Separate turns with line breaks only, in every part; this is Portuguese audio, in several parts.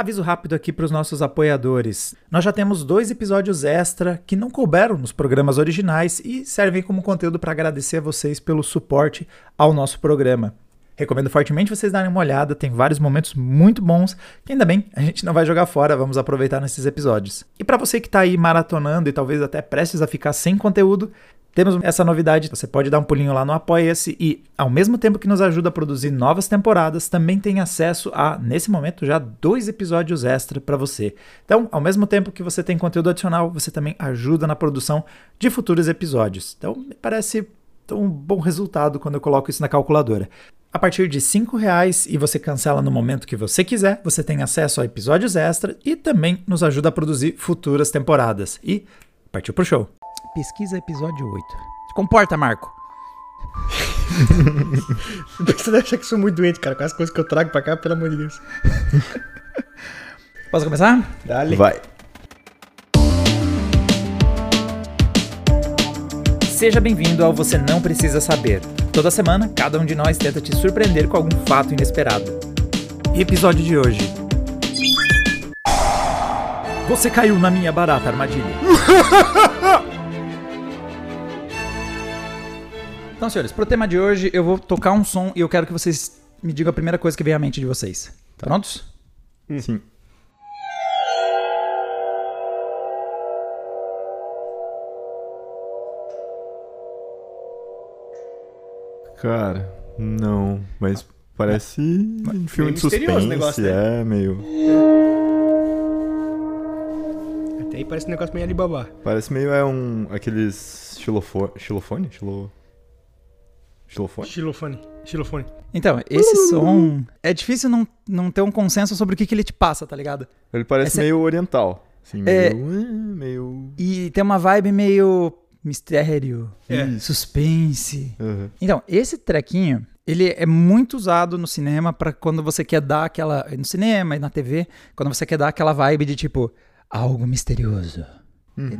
Aviso rápido aqui para os nossos apoiadores. Nós já temos dois episódios extra que não couberam nos programas originais e servem como conteúdo para agradecer a vocês pelo suporte ao nosso programa. Recomendo fortemente vocês darem uma olhada, tem vários momentos muito bons que ainda bem a gente não vai jogar fora, vamos aproveitar nesses episódios. E para você que está aí maratonando e talvez até prestes a ficar sem conteúdo, temos essa novidade, você pode dar um pulinho lá no Apoia-se e, ao mesmo tempo que nos ajuda a produzir novas temporadas, também tem acesso a, nesse momento, já dois episódios extra para você. Então, ao mesmo tempo que você tem conteúdo adicional, você também ajuda na produção de futuros episódios. Então, me parece um bom resultado quando eu coloco isso na calculadora. A partir de R$ reais e você cancela no momento que você quiser, você tem acesso a episódios extra e também nos ajuda a produzir futuras temporadas. E partiu pro show! Pesquisa episódio 8. Se comporta, Marco.
Você deve achar que sou muito doente, cara, com as coisas que eu trago pra cá, pelo amor de Deus.
Posso começar?
Dale.
Vai.
Seja bem-vindo ao Você Não Precisa Saber. Toda semana, cada um de nós tenta te surpreender com algum fato inesperado. Episódio de hoje. Você caiu na minha barata armadilha. Então, senhores, pro tema de hoje eu vou tocar um som e eu quero que vocês me digam a primeira coisa que vem à mente de vocês. Prontos?
Sim. Cara, não, mas parece um filme de suspense,
negócio, né?
é meio.
Até aí parece um negócio meio Alibaba.
Parece meio é um aqueles xilofone, xilofone, Xilo... xilofone?
Xilofone. Xilofone.
Então, esse som. É difícil não, não ter um consenso sobre o que, que ele te passa, tá ligado?
Ele parece
Essa-
meio oriental, assim,
É.
meio, eh, meio.
E tem uma vibe meio mistério,
É.
suspense.
Aham.
Então, esse trequinho, ele é muito usado no cinema pra quando você quer dar aquela. No cinema e na TV, quando você quer dar aquela vibe de tipo, algo misterioso.
Uhum.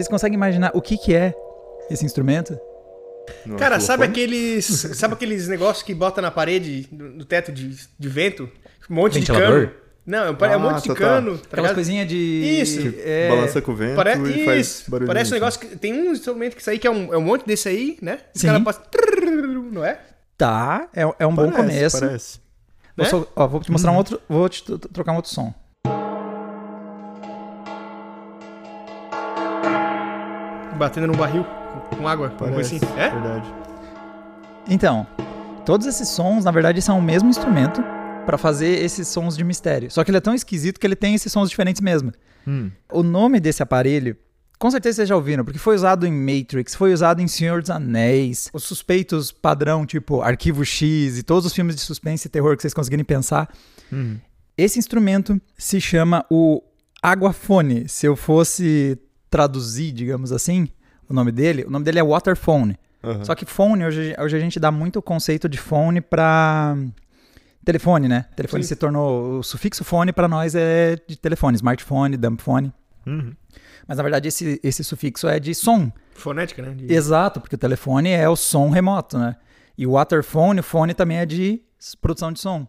Vocês conseguem imaginar o que, que é esse instrumento?
Não é
Cara, sabe
xilofone?
aqueles. sabe aqueles negócios que bota na parede, no teto de, de vento? Um monte
Ventilador?
de cano. Não, é um, é um
Ah,
monte de
tá, tá.
cano. tá
Aquelas coisinhas de.
Isso.
Que
É,
balança com o vento
Pare...
e faz barulho.
parece um negócio que. Tem um instrumento que isso aí que é um, é um monte desse aí, né? Os
Sim.
caras passam. Não é?
Tá, é, é um bom
Parece,
começo.
Parece.
Vou,
Né?
só- ó, vou te mostrar um outro. Vou te trocar um outro som.
Batendo num barril com- água,
Parece.
assim. É?
Verdade.
Então, todos esses sons, na verdade, são o mesmo instrumento pra fazer esses sons de mistério. Só que ele é tão esquisito que ele tem esses sons diferentes mesmo.
Hum.
O nome desse aparelho, com certeza vocês já ouviram, porque foi usado em Matrix, foi usado em Senhor dos Anéis, os suspeitos padrão, tipo Arquivo X e todos os filmes de suspense e terror que vocês conseguirem pensar.
Hum.
Esse instrumento se chama o aguafone. Se eu fosse traduzir, digamos assim, o nome dele, o nome dele é waterphone.
Aham.
Só que phone, hoje, hoje a gente dá muito o conceito de phone pra telefone, né? Telefone
Sim.
se tornou. O sufixo phone pra nós é de telefone, smartphone, dumbphone.
Uhum.
Mas na verdade esse, esse sufixo é de som.
Fonética, né? De-
Exato, porque o telefone é o som remoto, né? E o waterphone, o fone também é de produção de som.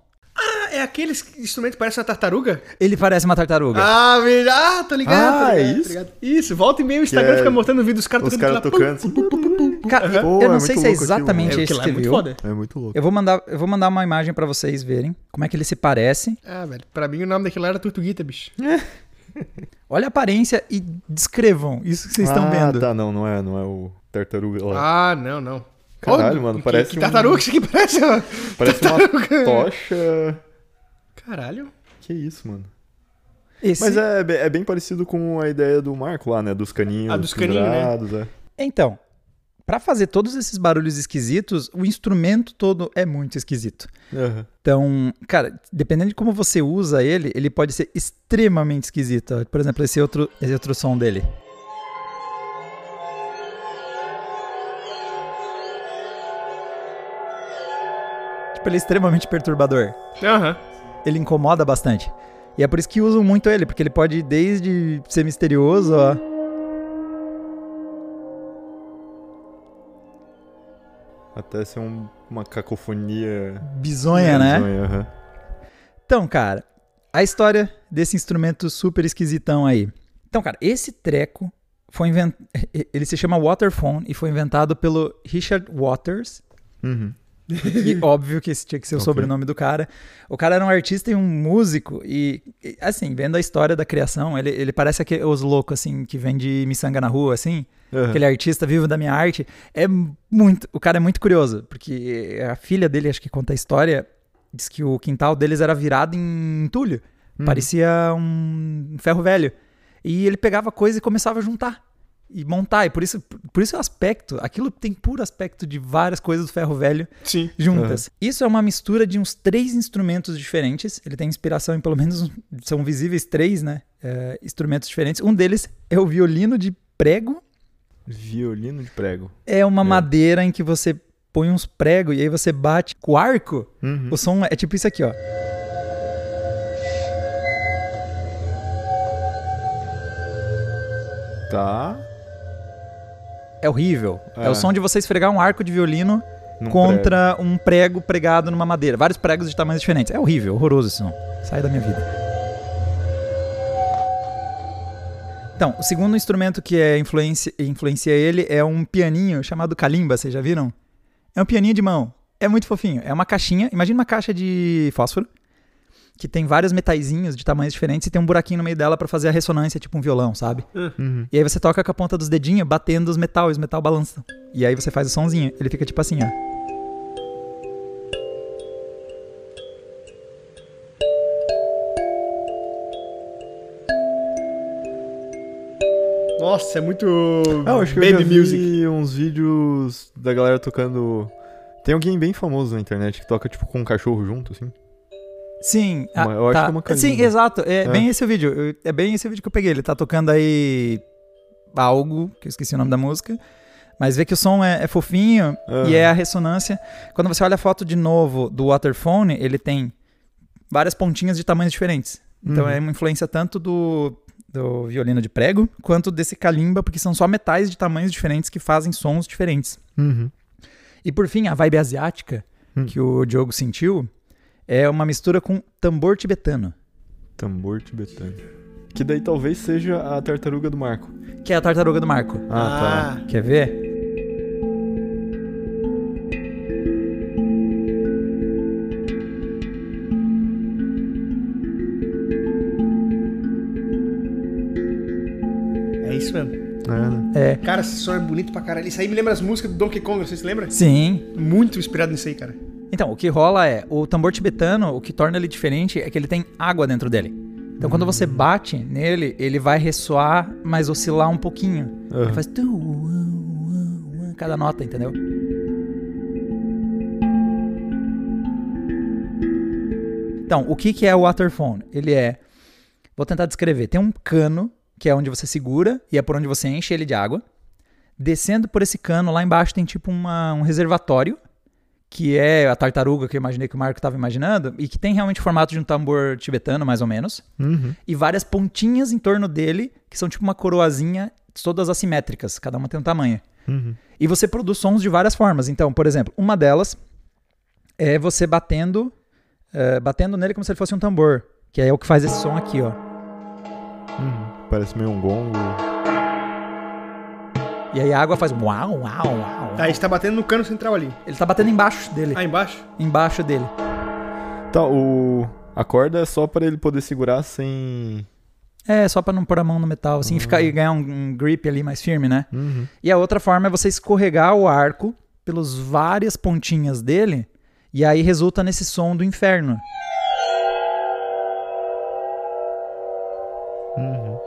Ah, é aqueles instrumentos que parecem uma tartaruga?
Ele parece uma tartaruga.
Ah, veja. Ah, tô ligado.
Ah,
tô ligado,
é
tô
isso?
ligado. Isso, volta e meio o Instagram
é-
fica mostrando o vídeo dos caras
Os
tocando
caras
aquilo lá.
tocando.
Pum, pum, pum, pum, pum.
Cara, eu
Pô,
não
é
sei se é exatamente
É,
esse que
é muito
viu.
foda.
É muito louco.
Eu vou mandar, eu vou mandar uma imagem pra vocês verem como é que ele se parece.
Ah, velho. Pra mim o nome daquilo lá era Tortuguita, bicho.
Olha a aparência e descrevam isso que vocês estão
ah,
vendo.
tá, não, não é, não é o tartaruga lá.
Ah, não, não.
Caralho, mano,
que-
parece
que,
um-
tartaruga isso aqui parece, ó.
Parece uma tocha.
Caralho.
Que isso, mano.
Esse-
Mas é, é bem parecido com a ideia do Marco lá, né? Dos caninhos
Ah, dos caninhos, né?
é.
Então, pra fazer todos esses barulhos esquisitos, o instrumento todo é muito esquisito.
Aham.
Então, cara, dependendo de como você usa ele, ele pode ser extremamente esquisito. Por exemplo, esse outro, esse outro som dele. Tipo, ele é extremamente perturbador.
Aham.
Ele incomoda bastante. E é por isso que usam muito ele, porque ele pode ir desde ser misterioso, ó.
Até ser um- uma cacofonia.
Bizonha, né?
bizonha, aham.
Então, cara, a história desse instrumento super esquisitão aí. Então, cara, esse treco foi inventado. Ele se chama Waterphone e foi inventado pelo Richard Waters.
Uhum.
E óbvio que esse tinha que ser o sobrenome do cara. O cara era um artista e um músico. E, assim, vendo a história da criação, ele, ele parece aquele, os loucos, assim, que vende miçanga na rua, assim.
Aham.
Aquele artista vivo da minha arte. É muito. O cara é muito curioso, porque a filha dele, acho que conta a história, diz que o quintal deles era virado em entulho.
Uhum.
Parecia um ferro velho. E ele pegava coisa e começava a juntar e montar. E por isso, por isso o aspecto, aquilo tem puro aspecto de várias coisas do ferro velho
Sim.
juntas. Isso é uma mistura de uns três instrumentos diferentes. Ele tem inspiração em pelo menos são visíveis três, né? é, instrumentos diferentes. Um deles é o violino de prego.
Violino de prego.
É uma
É.
madeira em que você põe uns pregos e aí você bate com o arco.
Uhum.
O som é tipo isso aqui, ó.
Tá.
É horrível. É.
É.
o som de você esfregar um arco de violino
Num
contra um prego pregado numa madeira. Vários pregos de tamanhos diferentes. É horrível, horroroso esse som. Sai da minha vida. Então, o segundo instrumento que é influencia, influencia ele é um pianinho chamado kalimba, vocês já viram? É um pianinho de mão. É muito fofinho. É uma caixinha, imagina uma caixa de fósforo, que tem vários metaizinhos de tamanhos diferentes e tem um buraquinho no meio dela pra fazer a ressonância, tipo um violão, sabe?
Uhum.
E aí você toca com a ponta dos dedinhos, batendo os metal, e os metal balançam. E aí você faz o sonzinho. Ele fica tipo assim, ó.
Nossa, é muito
Ah, eu acho que eu
baby
já vi
music.
uns vídeos da galera tocando. Tem alguém bem famoso na internet que toca tipo com um cachorro junto, assim.
Sim, ah,
Uma- eu acho
tá.
que é uma kalimba.
Sim, exato. É,
É.
bem esse o vídeo. Eu- É bem esse o vídeo que eu peguei. Ele tá tocando aí algo, que eu esqueci o nome da música. Mas vê que o som é, é fofinho
Aham.
e é a ressonância. Quando você olha a foto de novo do Waterphone, ele tem várias pontinhas de tamanhos diferentes. Então
Uhum.
é uma influência tanto do, do violino de prego quanto desse kalimba, porque são só metais de tamanhos diferentes que fazem sons diferentes.
Uhum.
E por fim, a vibe asiática
Hum.
que o Diogo sentiu é uma mistura com tambor tibetano,
Tambor tibetano. Que daí talvez seja a tartaruga do Marco.
que é a tartaruga do Marco.
Ah, tá.
Quer ver?
É isso mesmo.
É, né?
É.
Cara, esse som é bonito pra caralho. Isso aí me lembra as músicas do Donkey Kong, você se lembra?
Sim.
Muito inspirado nisso aí, cara.
Então, o que rola é, o tambor tibetano, o que torna ele diferente é que ele tem água dentro dele. Então, quando você bate nele, ele vai ressoar, mas oscilar um pouquinho. Ele
Aham.
faz cada nota, entendeu? Então, o que, que é o waterphone? Ele é. Vou tentar descrever. Tem um cano, que é onde você segura e é por onde você enche ele de água. Descendo por esse cano, lá embaixo tem tipo uma- um reservatório, que é a tartaruga que eu imaginei que o Marco estava imaginando, e que tem realmente o formato de um tambor tibetano, mais ou menos
Uhum.
e várias pontinhas em torno dele, que são tipo uma coroazinha, todas assimétricas, cada uma tem um tamanho.
Uhum.
E você produz sons de várias formas. Então, por exemplo, uma delas é você batendo, eh, batendo nele como se ele fosse um tambor, que é o que faz esse som aqui, ó.
Uhum. Parece meio um gongo.
E aí a água faz uau, uau, uau.
Tá, a gente tá batendo no cano central ali.
Ele tá batendo embaixo dele,
Ah, embaixo?
embaixo dele.
Tá, o. A corda é só pra ele poder segurar sem.
É, só pra não pôr a mão no metal, assim, e, ficar, e ganhar um, um grip ali mais firme, né?
Uhum.
E a outra forma é você escorregar o arco pelos várias pontinhas dele e aí resulta nesse som do inferno.
Uhum.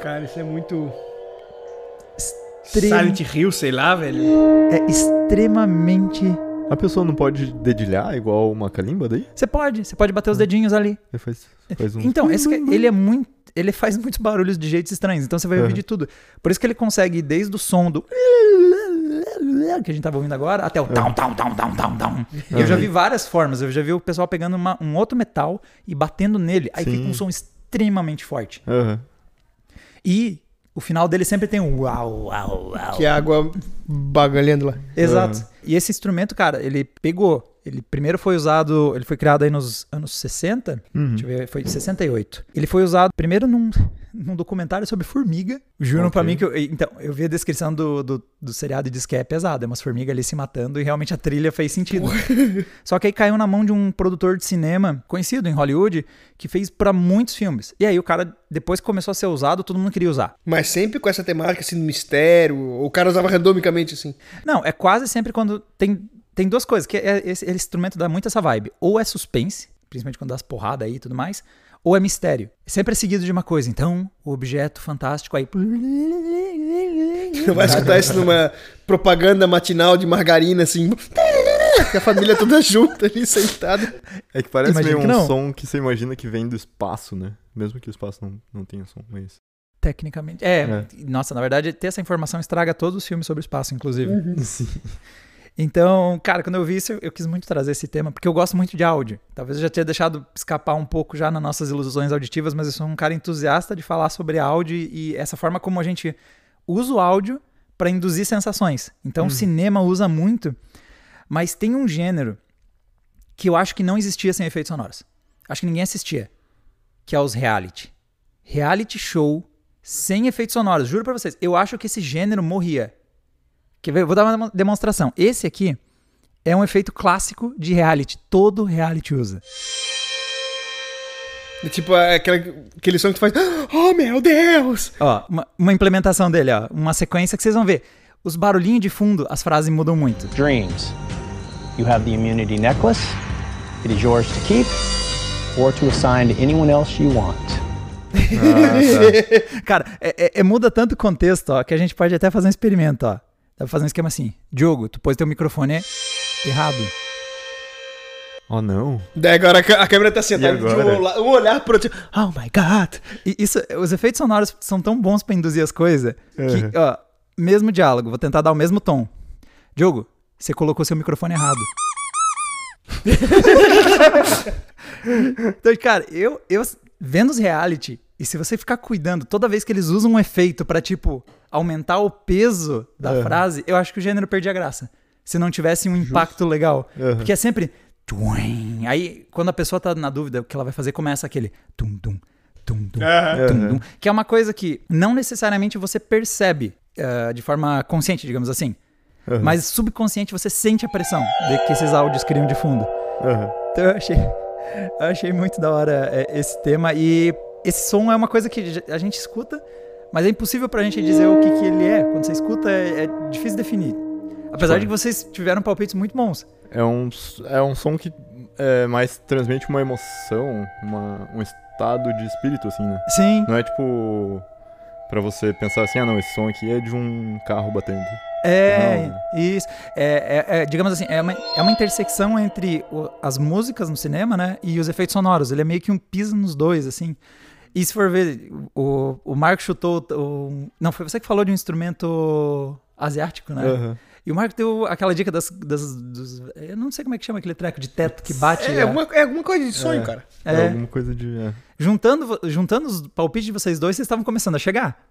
Cara, isso é muito.
Extrem-
Silent Hill, sei lá, velho.
É extremamente.
A pessoa não pode dedilhar igual uma calimba daí?
Você pode, você pode bater os dedinhos ali.
Ele faz, faz um.
Então, esse que- ele é muito. Ele faz muitos barulhos de jeitos estranhos, então você vai ouvir
Uhum.
de tudo. Por isso que ele consegue ir desde o som do. Que a gente tava ouvindo agora, até o. Down, down, down, down, down, down. E Eu já vi várias formas. Eu já vi o pessoal pegando uma- um outro metal e batendo nele. Aí
Sim.
fica um som extremamente forte.
Aham.
E o final dele sempre tem um uau, uau, uau.
Que a água bagalhando lá.
Exato. E esse instrumento, cara, ele pegou. Ele primeiro foi usado, ele foi criado aí nos anos 60,
Uhum.
deixa eu ver, foi 68. Ele foi usado primeiro num, num documentário sobre formiga. Juram
Ok.
pra mim que eu, então, eu vi a descrição do, do, do seriado e disse que é pesado, é umas formigas ali se matando e realmente a trilha fez sentido. Só que aí caiu na mão de um produtor de cinema conhecido em Hollywood que fez pra muitos filmes. E aí o cara, depois que começou a ser usado, todo mundo queria usar.
Mas sempre com essa temática assim do mistério, o cara usava randomicamente assim.
Não, é quase sempre quando tem, tem duas coisas, que é, esse, esse instrumento dá muito essa vibe. Ou é suspense, principalmente quando dá as porradas aí e tudo mais, ou é mistério. Sempre é seguido de uma coisa. Então, o objeto fantástico aí.
Não vai escutar isso numa propaganda matinal de margarina assim. Com a família toda junta ali, sentada.
É que parece
Imagino
meio
que
um
não.
som que você imagina que vem do espaço, né? Mesmo que o espaço não, não tenha som, mas...
Tecnicamente. É,
É.
nossa, na verdade, ter essa informação estraga todos os filmes sobre o espaço, inclusive.
Sim.
Então, cara, quando eu vi isso, eu, eu quis muito trazer esse tema, porque eu gosto muito de áudio. Talvez eu já tenha deixado escapar um pouco já nas nossas ilusões auditivas, mas eu sou um cara entusiasta de falar sobre áudio e e essa forma como a gente usa o áudio para induzir sensações. Então, o cinema usa muito, mas tem um gênero que eu acho que não existia sem efeitos sonoros. Acho que ninguém assistia, que é os reality. Reality show sem efeitos sonoros. Juro pra vocês, eu acho que esse gênero morria. Quer ver? Vou dar uma demo- demonstração. Esse aqui é um efeito clássico de reality. Todo reality usa.
Tipo, é aquela, aquele som que tu faz. Oh meu Deus!
Ó, uma, uma implementação dele, ó. Uma sequência que vocês vão ver. Os barulhinhos de fundo, as frases mudam muito.
dreams. You have the immunity necklace. It is yours to keep or to assign to anyone else you want.
Cara, é, é- é- muda tanto o contexto, ó, que a gente pode até fazer um experimento, ó. Dá pra fazer um esquema assim. Diogo, tu pôs teu microfone errado.
Oh, não.
Daí agora a câmera tá sentada de
agora?
um, um olhar pro outro. Oh my god!
E isso, os efeitos sonoros são tão bons pra induzir as coisas que, ó, mesmo diálogo, vou tentar dar o mesmo tom. Diogo, você colocou seu microfone errado. então, cara, eu, eu vendo os reality, e se você ficar cuidando toda vez que eles usam um efeito pra, tipo, aumentar o peso da frase, eu acho que o gênero perdia a graça. Se não tivesse um impacto legal.
Uhum.
Porque é sempre. tuim. Aí, quando a pessoa tá na dúvida, o que ela vai fazer começa aquele. Tum, tum, tum, tum, tum, tum, que é uma coisa que não necessariamente você percebe eh, de forma consciente, digamos assim.
Uhum.
Mas subconsciente você sente a pressão de que esses áudios criam de fundo. Então eu achei, eu achei muito da hora é, esse tema. E esse som é uma coisa que a gente escuta, mas é impossível pra gente dizer o que, que ele é. Quando você escuta, é, é difícil definir. Apesar de que vocês tiveram palpites muito bons.
É um, é um som que é, mais transmite uma emoção, uma, um estado de espírito, assim, né?
Sim.
Não é tipo. Pra você pensar assim, ah não, esse som aqui é de um carro batendo.
É,
Não.
isso. É, é- é, digamos assim, é uma, é uma intersecção entre o- as músicas no cinema, né? E os efeitos sonoros. Ele é meio que um piso nos dois, assim. E se for ver, o, o Marco chutou. O, não, foi você que falou de um instrumento asiático, né?
Aham.
E o Marco deu aquela dica das, das- dos. Eu não sei como é que chama aquele treco de teto que bate.
É,
a-
alguma, é alguma coisa de sonho,
É.
cara.
É.
É.
alguma coisa de. é.
Juntando, juntando os palpites de vocês dois, vocês estavam começando a chegar.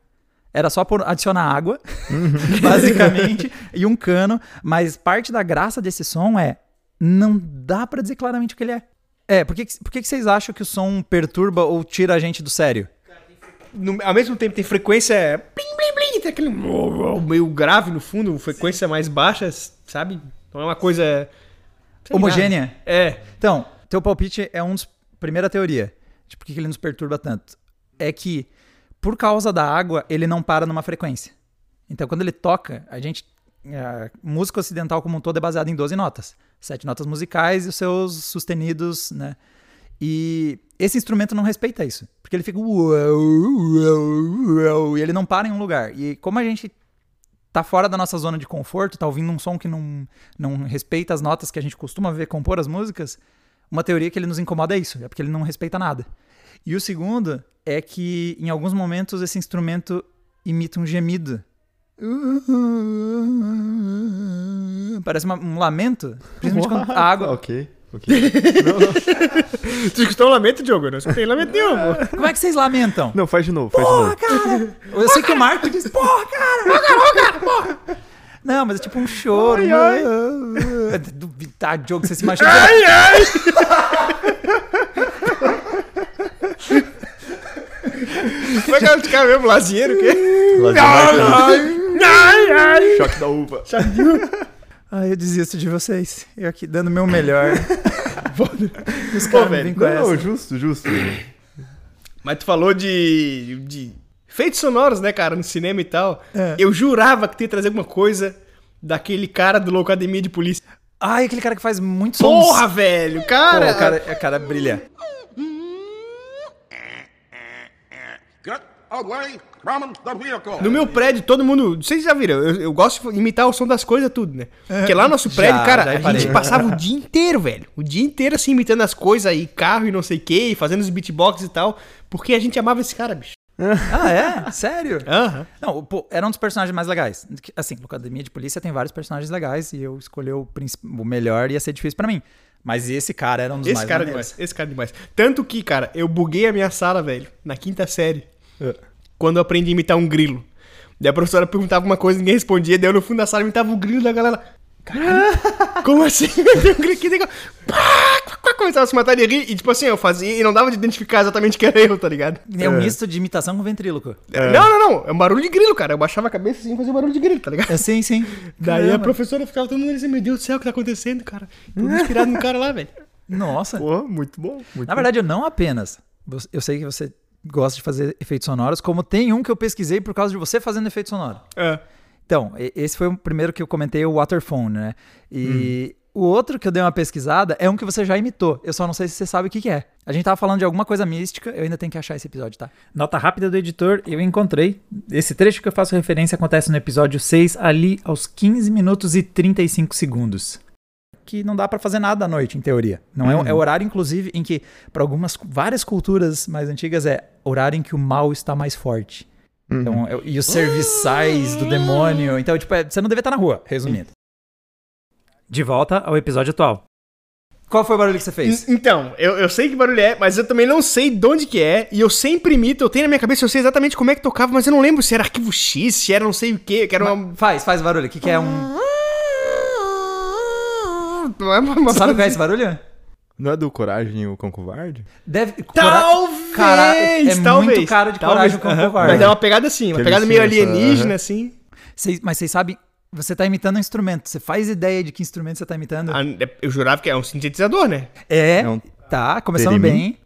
Era só por adicionar água, basicamente, e um cano. Mas parte da graça desse som é não dá pra dizer claramente o que ele é. É, por que, por que, que vocês acham que o som perturba ou tira a gente do sério?
No- ao mesmo tempo tem frequência. Blim, blim, blim, tem aquele meio grave no fundo, frequência mais baixa, sabe? Não é uma coisa.
Homogênea?
É.
Então, teu palpite é um dos. Primeira teoria. De por que ele nos perturba tanto? É que, por causa da água, ele não para numa frequência. Então, quando ele toca, a gente. A música ocidental como um todo é baseada em 12 notas. Sete notas musicais e os seus sustenidos, né? E esse instrumento não respeita isso. Porque ele fica. E ele não para em um lugar. E como a gente tá fora da nossa zona de conforto, tá ouvindo um som que não, não respeita as notas que a gente costuma ver compor as músicas, uma teoria que ele nos incomoda é isso, é porque ele não respeita nada. E o segundo é que em alguns momentos esse instrumento imita um gemido. Parece uma- um lamento, principalmente quando a água.
Ok, ok.
Tu escutou um lamento, Diogo? Eu Não escutei lamento nenhum.
Como é que vocês lamentam?
Não, faz de novo, faz de novo.
Eu sei que o Marco diz, porra, cara! Porra, cara, porra! Não, mas é tipo um choro.
Ai, ai.
É Duvidar, Diogo, você se machuca. Ai,
ai! Como é que os caras mesmo? Lazinheiro, o quê?
Choque da uva.
eu desisto de vocês. Eu aqui dando meu melhor. Os caras me
velho,
Não,
essa.
justo, justo.
Mas tu falou de, de feitos sonoros, né, cara, no cinema e tal.
É.
Eu jurava que tu ia trazer alguma coisa daquele cara do Loucademia de Polícia.
Ai, aquele cara que faz muitos sons.
Porra, velho! Cara!
Pô, o cara, o cara brilha.
Get away from the vehicle.
No meu prédio, todo mundo. Vocês já viram? Eu, eu gosto de imitar o som das coisas, tudo, né? Porque lá no nosso prédio,
Já,
cara,
já
a
reparei.
gente passava o dia inteiro, velho. O dia inteiro, assim, imitando as coisas aí, carro e não sei o quê, e fazendo os beatbox e tal. Porque a gente amava esse cara, bicho.
Ah, é? Sério?
Aham.
Não, pô, era um dos personagens mais legais. Assim, Academia de Polícia tem vários personagens legais e eu escolhi o, o melhor ia ser difícil pra mim. Mas esse cara era um dos
Esse
mais
cara é
maneiros.
demais. Esse cara é demais. Tanto que, cara, eu buguei a minha sala, velho, na quinta série. Quando eu aprendi a imitar um grilo. Daí a professora perguntava uma coisa, ninguém respondia. Daí eu no fundo da sala imitava o grilo da galera. Caralho, como assim? Tem um grilo pá, pá, Começava a se matar de rir. E tipo assim, eu fazia e não dava de identificar exatamente que era eu, tá ligado?
É um misto de imitação com ventríloco.
Não, não, não. É um barulho de grilo, cara. Eu baixava a cabeça assim e fazia barulho de grilo, tá ligado?
É, sim, sim.
Daí a
Caramba.
professora ficava todo mundo assim, meu Deus do céu, o que tá acontecendo, cara? Tudo inspirado no cara lá, velho.
Nossa.
Pô, muito bom. Muito
Na verdade, eu não apenas. Eu sei que você gosta de fazer efeitos sonoros, como tem um que eu pesquisei por causa de você fazendo efeito sonoro.
É.
Então, esse foi o primeiro que eu comentei, o Waterphone, né? E o outro que eu dei uma pesquisada é um que você já imitou. Eu só não sei se você sabe o que, que é. A gente tava falando de alguma coisa mística, eu ainda tenho que achar esse episódio, tá? Nota rápida do editor, eu encontrei. Esse trecho que eu faço referência acontece no episódio 6, ali aos 15 minutos e 35 segundos. Que não dá pra fazer nada à noite, em teoria. Não é, é o horário, inclusive, em que, para algumas, várias culturas mais antigas, é horário em que o mal está mais forte. Então, é- e os serviçais do demônio. Então, tipo, é- você não deve estar na rua, resumindo. De volta ao episódio atual. Qual foi o barulho que você fez?
En- Então, eu, eu sei que barulho é, mas eu também não sei de onde que é. E eu sempre imito, eu tenho na minha cabeça, eu sei exatamente como é que tocava, mas eu não lembro se era arquivo X, se era não sei o que, que era uma.
Faz, faz barulho. O que, que é um.
Não é uma. uma-
Sabe qual é esse barulho?
Não é do Coragem o Cão Covarde?
Deve.
Talvez!
Cara, é
talvez,
muito cara de
talvez,
coragem com
aham.
covarde.
Mas é uma pegada assim, uma
Que
pegada meio alienígena, assim.
Vocês- mas vocês sabem, você tá imitando um instrumento. Você faz ideia de que instrumento você tá imitando?
Ah, Eu jurava que é um sintetizador, né?
é,
é um
tá, começando
teremin?
bem.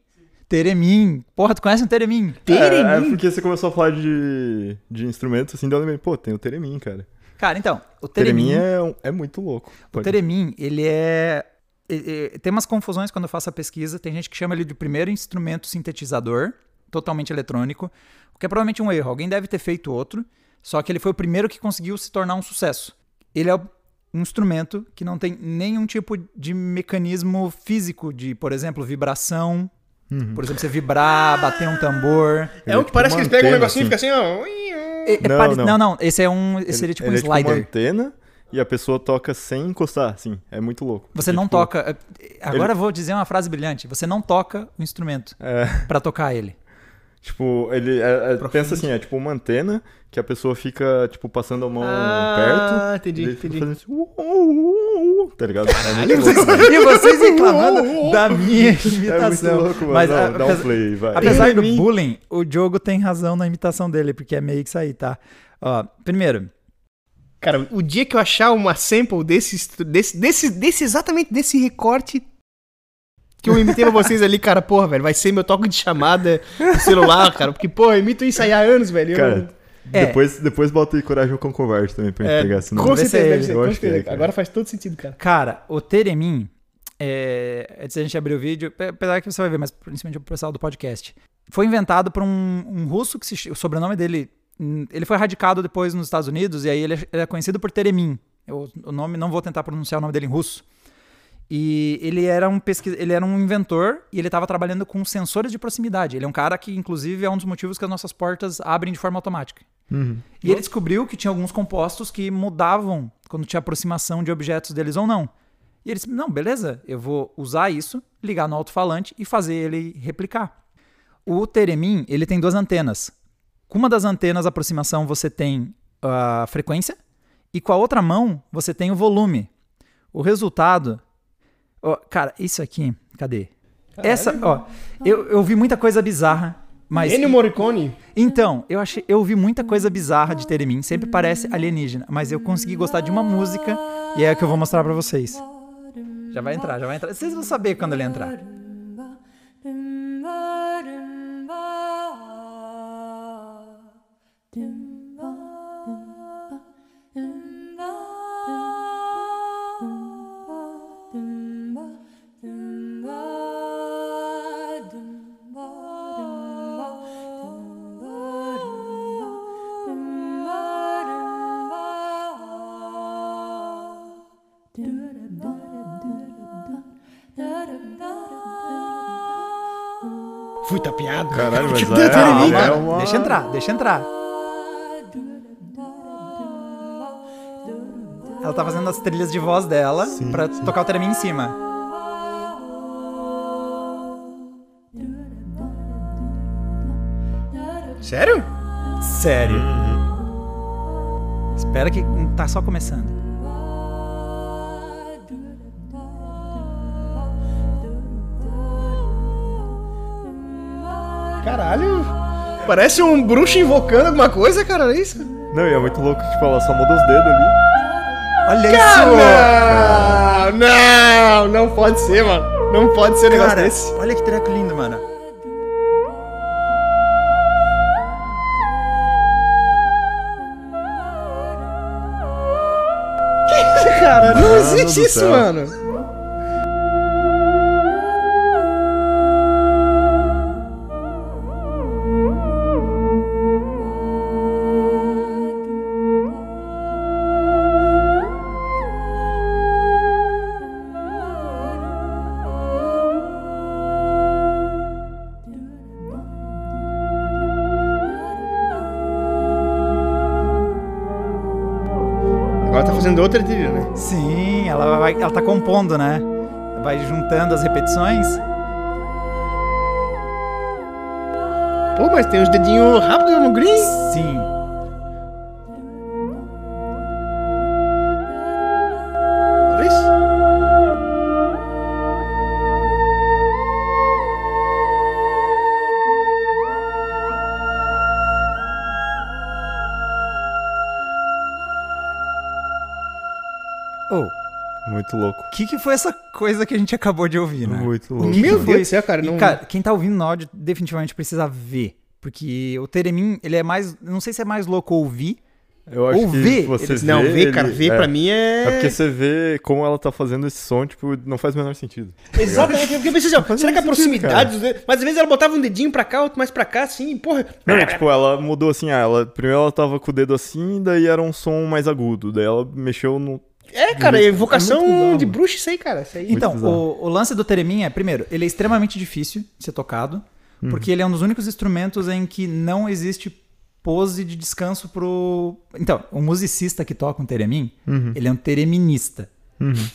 Teremin. Porra, tu conhece um teremin?
É, é
Teremin.
porque você começou a falar de, de instrumentos, assim, daí eu lembrei, pô, tem o Teremin, cara.
Cara, então, o
O Teremin
teremin.
é, é muito louco.
O
Pode-
Teremin, ele é. e- e- Tem umas confusões quando eu faço a pesquisa. Tem gente que chama ele de primeiro instrumento sintetizador, totalmente eletrônico, o que é provavelmente um erro. Alguém deve ter feito outro, só que ele foi o primeiro que conseguiu se tornar um sucesso. Ele é um instrumento que não tem nenhum tipo de mecanismo físico, de, por exemplo, vibração. Por exemplo, você vibrar, bater um tambor.
É um
é
que parece que eles pegam um negocinho e
assim.
fica assim, ó.
É- é
Não,
pare-
não.
não, esse é um. Esse seria tipo
ele
um
é tipo uma
slider.
antena e a pessoa toca sem encostar, assim. É muito louco.
Você não
tipo,
toca. Agora eu vou dizer uma frase brilhante. Você não toca o instrumento
É,
pra tocar ele.
Tipo, ele é, é- pensa assim, é tipo uma antena que a pessoa fica, tipo, passando a mão
Ah,
perto.
entendi,
e daí fica
entendi.
fazendo assim, uh, uh, uh, uh, tá ligado? É louco. velho.
E vocês reclamando da minha imitação.
É muito louco, mano.
Mas,
Não,
a-
dá um play, vai.
Apesar do bullying, o Diogo tem razão na imitação dele, porque é meio que isso aí, tá? Ó, primeiro,
Cara, o dia que eu achar uma sample desse, desse, desse, desse exatamente desse recorte que eu imitei pra vocês ali, cara, porra, velho, vai ser meu toque de chamada do celular, cara, porque, porra, eu imito isso aí há anos, velho. eu-
Cara,
É.
depois, depois bota aí Coragem com Covarde também pra gente
é,
pegar esse
com certeza,
é
deve ser,
Eu
com
acho que é.
Agora faz todo sentido, cara.
cara, o Teremin, é, antes da gente abrir o vídeo, pe- apesar que você vai ver, mas principalmente o pessoal do podcast, foi inventado por um, um russo que se, o sobrenome dele, hum, ele foi radicado depois nos Estados Unidos e aí ele é, ele é conhecido por Teremin. Eu, o nome, não vou tentar pronunciar o nome dele em russo. E ele era um pesquisa, ele era um inventor e ele estava trabalhando com sensores de proximidade. Ele é um cara que, inclusive, é um dos motivos que as nossas portas abrem de forma automática. E ele descobriu que tinha alguns compostos que mudavam quando tinha aproximação de objetos deles ou não. E ele disse: não, beleza, eu vou usar isso, ligar no alto-falante e fazer ele replicar. O Teremin, ele tem duas antenas. Com uma das antenas, a aproximação, você tem a frequência, e com a outra mão você tem o volume. O resultado. Ó, cara, isso aqui. Cadê? Essa, ó. Eu, eu vi muita coisa bizarra, mas.
Ennio Morricone.
Então, eu achei, eu ouvi muita coisa bizarra de Teremin, sempre parece alienígena, mas eu consegui gostar de uma música e é a que eu vou mostrar pra vocês. Já vai entrar, já vai entrar. Vocês vão saber quando ele entrar.
Fui tapeado.
Caralho, mas
Tipo,
é, é
cara.
uma...
Deixa entrar, deixa entrar. Ela tá fazendo as trilhas de voz dela pra tocar o Teremin em cima.
Sério?
Sério. Espera que tá só começando.
Parece um bruxo invocando alguma coisa, cara, é isso?
Não, e é muito louco que, tipo, ela só muda os dedos ali.
Olha
Cara, não, não, não pode ser, mano. Não pode ser um negócio desse.
olha que treco lindo, mano.
Cara, não
Mano
existe isso,
céu.
mano. Outra trilha, né?
Sim, ela, vai, ela tá compondo, né? Vai juntando as repetições.
Pô, mas tem uns dedinhos rápidos no green.
Sim.
Muito louco.
o que, que foi essa coisa que a gente acabou de ouvir, né?
Muito louco.
que
Meu Deus do céu, cara,
E,
não-
cara, quem tá ouvindo no áudio definitivamente precisa ver. Porque o Teremin, ele é mais. Não sei se é mais louco ouvir.
Eu acho
Ou
que
ver,
você
eles-
vê
Não, ver,
ele-
cara, ver
é.
pra mim é.
É porque você vê como ela tá fazendo esse som, tipo, não faz o menor sentido.
Exatamente, porque eu pensei assim, ó, será que a
sentido,
proximidade dos dedos. Mas às vezes ela botava um dedinho pra cá, outro mais pra cá, assim, e, porra.
Não, é, tipo, ela mudou assim, ah, ela, primeiro ela tava com o dedo assim, daí era um som mais agudo, daí ela mexeu no...
É, cara, é
muito bizarro.
de bruxa isso aí, cara. Isso aí.
Então, o, o lance do Teremin é, primeiro, ele é extremamente difícil de ser tocado.
Uhum.
Porque ele é um dos únicos instrumentos em que não existe pose de descanso pro. Então, o musicista que toca um Teremin,
Uhum.
ele é um tereminista.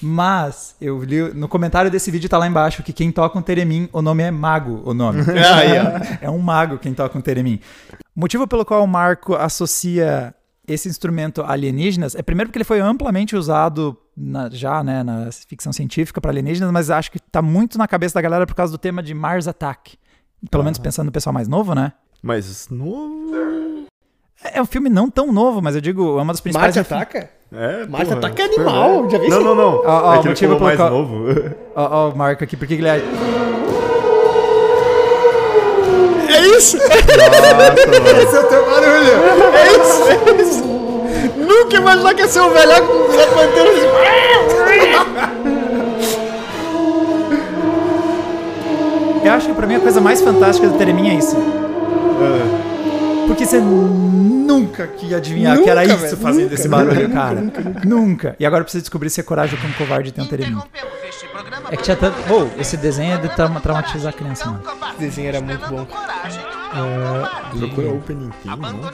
Mas, eu li no comentário desse vídeo tá lá embaixo que quem toca um Teremin, o nome é Mago, o nome.
Ó.
é um mago quem toca um Teremin. O motivo pelo qual o Marco associa esse instrumento alienígenas é primeiro porque ele foi amplamente usado na- já né, na ficção científica para alienígenas, mas acho que tá muito na cabeça da galera por causa do tema de Mars Attack. Pelo menos pensando no pessoal mais novo, né?
Mas novo...
É é um filme não tão novo, mas eu digo, é uma das principais.
Marte ataca?
É,
Marte
porra.
ataca é animal, já vi
Não,
isso?
não, não.
Ó, ó,
é
o
que ele mais
qual-
novo.
Ó, ó, o Marco aqui, porque ele é.
É isso!
Nossa.
Esse é o teu barulho! É isso, é isso! Nunca imaginar que ia ser um velhoco com Zé Pantera
Eu acho que pra mim a coisa mais fantástica do Teremin é isso. Porque você nunca que ia adivinhar que era
Nunca,
isso
velho,
fazendo
nunca,
esse barulho, cara. Nunca, E agora precisa descobrir se é coragem como covarde tem um Teremin. É que tinha tanto. Oh, esse desenho é de trauma- traumatizar a criança, mano.
Esse desenho era muito bom.
Procura opening theme, não?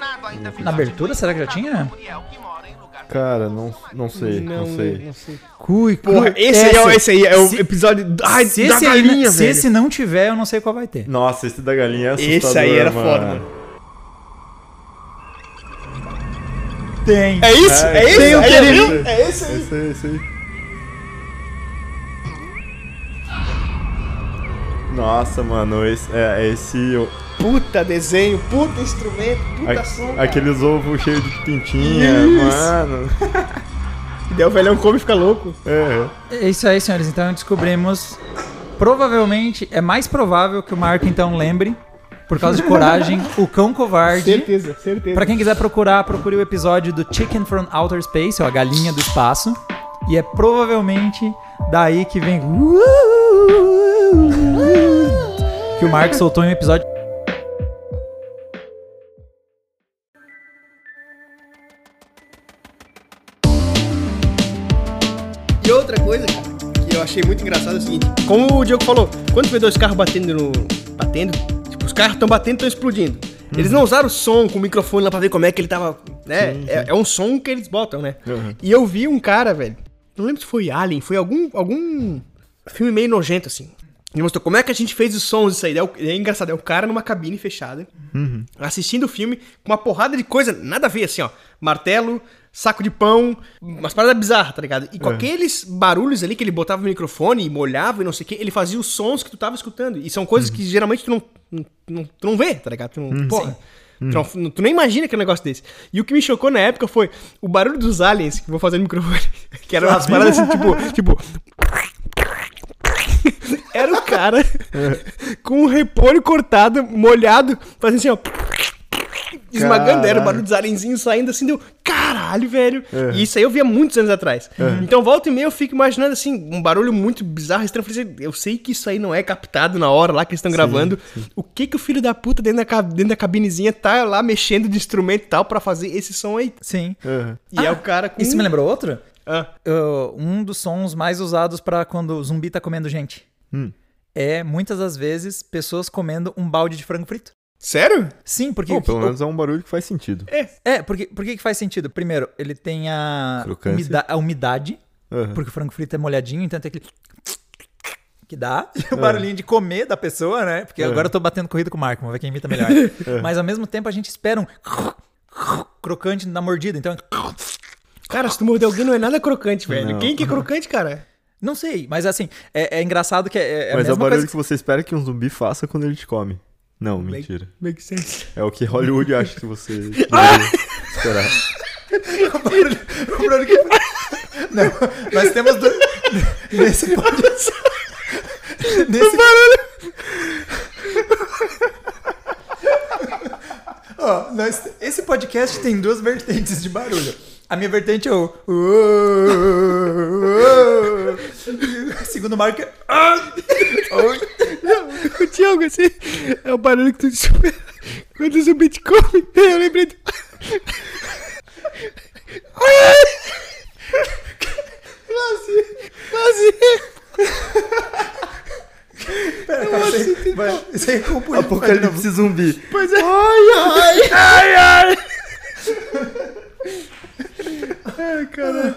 Na abertura, será que já tinha?
Cara, não, não sei, não, sei.
não sei.
Cui,
Porra, esse, aí é, esse aí é o
se-
episódio ai,
se,
da
esse aí-
galinha,
se
velho.
esse não tiver, eu não sei qual vai ter.
Nossa, esse da galinha é assustador,
Esse aí era
mano.
foda, mano.
Tem.
É isso? É, isso?
Tem o
Aí,
querido.
viu? É esse aí.
Esse aí, esse aí. Nossa, mano, esse, é, esse
Puta desenho, puta instrumento, puta
a-
som. cara.
aqueles ovos cheios de pintinha,
Isso.
mano.
E daí o velhão come e fica louco.
É,
É isso aí, senhores. Então descobrimos. Provavelmente, é mais provável que o Marco então lembre, por causa de coragem, o cão covarde.
Certeza, certeza.
Pra quem quiser procurar, procure o episódio do Chicken from Outer Space, ou a galinha do espaço. E é provavelmente daí que vem. Que o Marco soltou em um episódio.
E outra coisa, cara, que eu achei muito engraçado é o seguinte: como o Diogo falou, quando vê dois carros batendo no. batendo, tipo, os carros estão batendo e estão explodindo. Eles não usaram o som com o microfone lá pra ver como é que ele tava. Né? É, é um som que eles botam, né?
Uhum.
E eu vi um cara, velho. Não lembro se foi Alien, foi algum. algum filme meio nojento, assim. Ele mostrou como é que a gente fez os sons disso aí. É, é engraçado, é o cara numa cabine fechada, assistindo o filme, com uma porrada de coisa, nada a ver, assim, ó. Martelo, saco de pão, umas paradas bizarras, tá ligado? E com aqueles barulhos ali que ele botava no microfone e molhava e não sei o que, ele fazia os sons que tu tava escutando. E são coisas que geralmente tu não, não, tu não vê, tá ligado? Tu não, porra. Tu, não, tu nem imagina que é um negócio desse. E o que me chocou na época foi o barulho dos aliens que vou fazer no microfone. Que eram umas paradas assim, tipo. tipo era o cara com um repolho cortado, molhado, fazendo assim, ó. Esmagando, era o barulho dos alienzinhos saindo assim, deu. Caralho, velho. E isso aí eu via muitos anos atrás. Então, volta e meia, eu fico imaginando assim, um barulho muito bizarro, estranho. Eu falei assim, Eu sei que isso aí não é captado na hora lá que eles estão gravando. O que que o filho da puta dentro da, dentro da cabinezinha tá lá mexendo de instrumento e tal pra fazer esse som aí?
Sim.
é.
E é o cara com.
Isso me lembrou outro?
Ah,
Uh, um dos sons mais usados pra quando o zumbi tá comendo gente.
Hum.
É, muitas das vezes, pessoas comendo um balde de frango frito.
sério?
Sim, porque.
Bom, pelo menos é um barulho que faz sentido.
É, porque, por que faz sentido? Primeiro, ele tem a, umida- a umidade,
Aham.
porque o frango frito é molhadinho, então tem aquele. Que dá. E o barulhinho de comer da pessoa, né? Porque agora eu tô batendo corrida com o Marco, vamos ver quem imita melhor. Mas ao mesmo tempo a gente espera um crocante na mordida. Então,
Cara, se tu morder alguém não é nada crocante, velho.
Não.
Quem que é crocante, cara?
não sei, mas assim, é, é engraçado que é, é a
Mas é o
mesma
barulho
coisa.
que você espera que um zumbi faça quando ele te come. Não, mentira.
Make sense.
É o que Hollywood acha que você esperar.
O barulho que- Não, nós temos do... nesse podcast. Nesse Ó, nós- esse podcast tem duas vertentes de barulho. A minha vertente é o. A segunda marca é.
O Tiago, assim, é o barulho que tu espera quando o come. Eu lembrei do...
Pera, calma, isso aí, vai, isso aí é.
Apocalipse zumbi.
Pois é. Ai, ai. Ai, ai. Ai, caralho.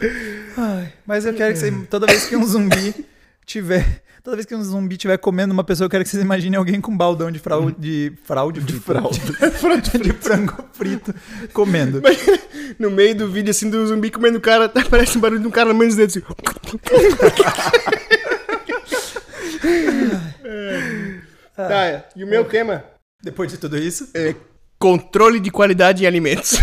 Ai, mas eu quero que você, toda vez que um zumbi tiver, toda vez que um zumbi tiver comendo uma pessoa, eu quero que vocês imaginem alguém com um baldão de fraude, de fraude, de fraude, de frango frito comendo.
No meio do vídeo, assim, do zumbi comendo o cara, parece um barulho de um cara lamendo os dedos, assim. tá, e o meu tema
Depois de tudo isso,
é controle de qualidade em alimentos.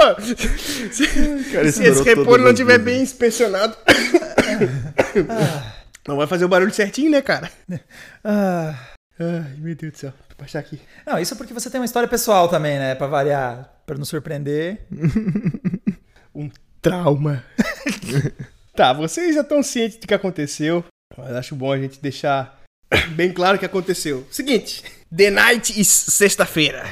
Cara,
se esse repolho não
as
tiver
vezes.
bem inspecionado, não vai fazer o barulho certinho, né, cara?
ah,
Ai, meu Deus do céu. Vou baixar aqui.
não, isso é porque você tem uma história pessoal também, né, Pra variar, pra nos surpreender.
um trauma. tá, vocês já estão cientes do que aconteceu, mas acho bom a gente deixar bem claro o que aconteceu. Seguinte, The Night is sexta-feira.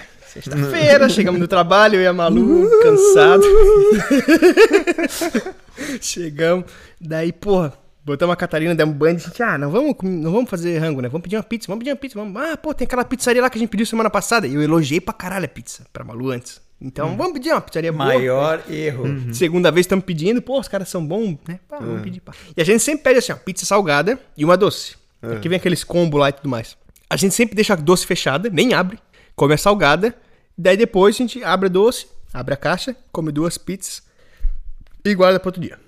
Sexta-feira, chegamos no trabalho, eu e a Malu, cansado. chegamos, daí, porra, botamos a Catarina, demos um banho, a gente, ah, não vamos, não vamos fazer rango, né? Vamos pedir uma pizza, vamos pedir uma pizza, vamos. Ah, pô, tem aquela pizzaria lá que a gente pediu semana passada. E eu elogiei pra caralho a pizza, pra Malu antes. Então, vamos pedir uma pizzaria boa.
Maior erro.
Segunda vez estamos pedindo, pô, os caras são bons, né? Pá, vamos pedir, pá. E a gente sempre pede assim, ó, pizza salgada e uma doce. Aqui vem aqueles combo lá e tudo mais. A gente sempre deixa a doce fechada, nem abre, come a salgada Daí depois a gente abre a doce, abre a caixa, come duas pizzas e guarda pro outro dia.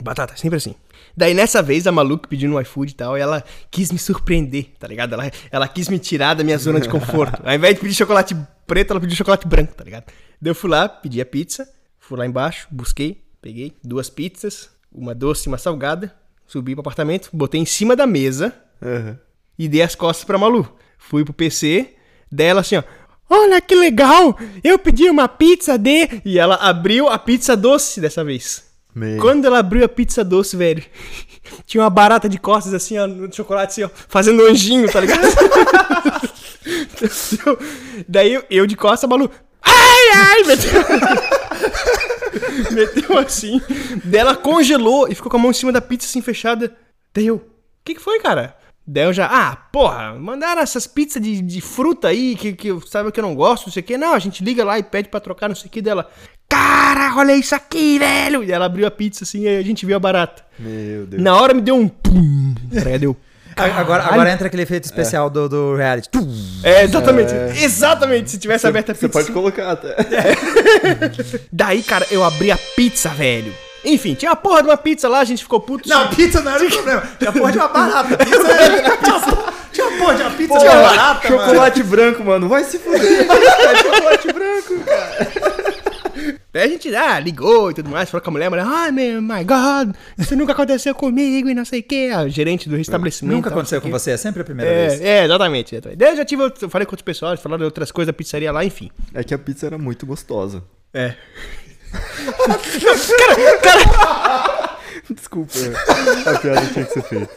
Batata, sempre assim. Daí nessa vez a Malu que pediu no iFood e tal, ela quis me surpreender, tá ligado? Ela, ela quis me tirar da minha zona de conforto. Ao invés de pedir chocolate preto, ela pediu chocolate branco, tá ligado? Daí eu fui lá, pedi a pizza, fui lá embaixo, busquei, peguei duas pizzas, uma doce e uma salgada, subi pro apartamento, botei em cima da mesa
Aham.
e dei as costas pra Malu. Fui pro PC, dela assim, ó. Olha que legal! Eu pedi uma pizza de. E ela abriu a pizza doce dessa vez. Quando ela abriu a pizza doce, velho, tinha uma barata de costas assim, ó, no chocolate, assim, ó, fazendo anjinho, tá ligado? Daí eu, de costas, a Malu. Ai, ai! Meteu, meteu assim. Daí ela congelou e ficou com a mão em cima da pizza assim fechada. Daí eu. O que, que foi, cara? Daí eu já. Ah, porra, mandaram essas pizzas de, de fruta aí que, que sabe que eu não gosto, não sei o que. Não, a gente liga lá e pede pra trocar, não sei o que dela. Cara, olha isso aqui, velho! E ela abriu a pizza assim e a gente viu a barata.
Meu Deus.
Na hora me deu um pum. Aí deu.
Agora, agora entra aquele efeito especial do, do reality.
É, exatamente. Exatamente. Se tivesse aberto a
Você
pizza.
pode colocar até.
Daí, cara, eu abri a pizza, velho. Enfim, tinha a porra de uma pizza lá, a gente ficou puto.
Não, pizza não era o problema. Tinha porra de uma barata. Pizza era... Tinha uma porra de uma pizza de uma barata, mano.
chocolate branco, mano. Vai se fuder. É chocolate branco, cara.
Daí a gente ah, ligou e tudo mais, falou com a mulher, a mulher, ai, meu my God, isso nunca aconteceu comigo e não sei o que. A gerente do estabelecimento.
Nunca aconteceu com você, é sempre a primeira vez.
É, é, exatamente. Daí eu já tive, eu falei com outros pessoas, falaram de outras coisas da pizzaria lá, enfim.
É que a pizza era muito gostosa.
É.
Desculpa. A piada tinha que ser feita.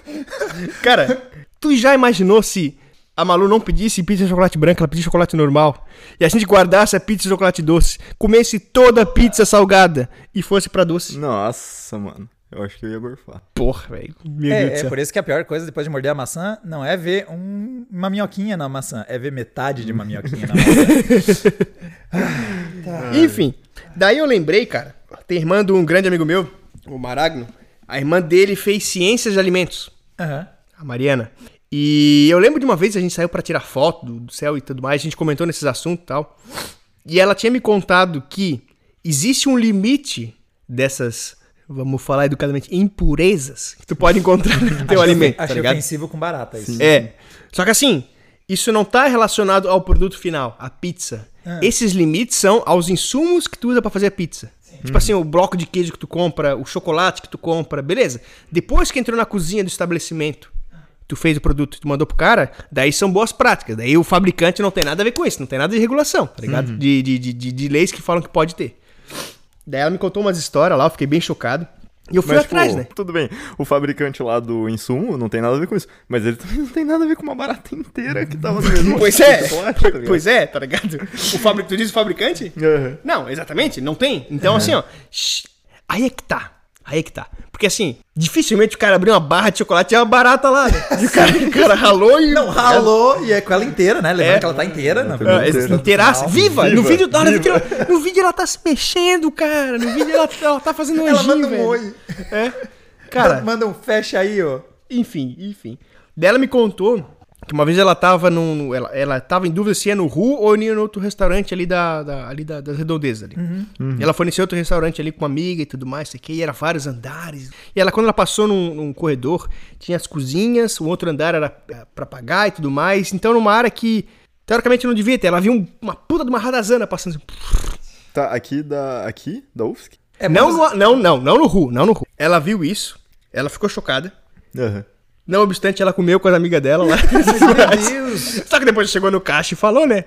Cara, tu já imaginou se a Malu não pedisse pizza de chocolate branco, ela pedisse chocolate normal, e a gente guardasse a pizza de chocolate doce, comesse toda a pizza salgada e fosse pra doce?
Nossa, mano. Eu acho que eu ia gorfar.
Porra, velho. Meu Deus do
É, é por isso que a pior coisa depois de morder a maçã não é ver um- uma minhoquinha na maçã, é ver metade de uma minhoquinha na maçã.
Enfim, daí eu lembrei, cara, tem irmã de um grande amigo meu, o Maragno, a irmã dele fez ciências de alimentos,
Aham.
a Mariana. E eu lembro de uma vez a gente saiu pra tirar foto do, do céu e tudo mais, a gente comentou nesses assuntos e tal. E ela tinha me contado que existe um limite dessas, vamos falar educadamente, impurezas que tu pode encontrar no teu alimento, tá
Achei
ligado?
ofensivo com barata isso.
É. Só que assim, isso não tá relacionado ao produto final, a pizza. Esses limites são aos insumos que tu usa pra fazer a pizza. Tipo assim, o bloco de queijo que tu compra, o chocolate que tu compra, beleza. Depois que entrou na cozinha do estabelecimento, tu fez o produto, tu mandou pro cara, daí são boas práticas. Daí o fabricante não tem nada a ver com isso, não tem nada de regulação, tá ligado? De, de, de, de, de leis que falam que pode ter. Daí ela me contou umas histórias lá, eu fiquei bem chocado. E eu fui
Mas,
atrás,
tipo,
né?
Tudo bem. O fabricante lá do insumo não tem nada a ver com isso. Mas ele também não tem nada a ver com uma barata inteira que tava no mesmo
Pois é,
chocolate, tá
pois é, tá ligado? O fabricante, tu diz o fabricante?
Aham.
Não, exatamente, não tem. Então, assim, ó. Aí é que tá. Aí é que tá. Porque assim, dificilmente o cara abriu uma barra de chocolate e é uma barata lá, né? E o cara, o cara ralou e.
Não, ralou e é com ela inteira, né? Lembrando
É.
que ela tá inteira, né?
Ah,
inteira.
inteiraça, viva! No
Viva,
vídeo, no,
viva.
vídeo, no vídeo ela tá se mexendo, cara. No vídeo ela, ela tá fazendo um
Ela
anjinho,
manda um
velho.
oi.
É. Cara,
Manda um fecha aí, ó.
enfim, enfim. Daí ela me contou que uma vez ela tava num. Ela, ela tava em dúvida se ia no Ru ou ia no outro restaurante ali da, da- ali da, das redondezas ali. E ela foi nesse outro restaurante ali com uma amiga e tudo mais, sei que, e era vários andares. E ela, quando ela passou num, num corredor, tinha as cozinhas, o outro andar era eh, pra pagar e tudo mais. Então, numa área que teoricamente não devia ter. Ela viu um- uma puta de uma radazana passando. assim.
Tá, aqui da. Aqui? Da UFSC?
É
não,
bom-
no, não, não, não no Ru, não no Ru. Ela viu isso, ela ficou chocada.
Aham.
Não obstante, ela comeu com as amigas dela lá.
Meu Deus.
Só que depois chegou no caixa e falou, né?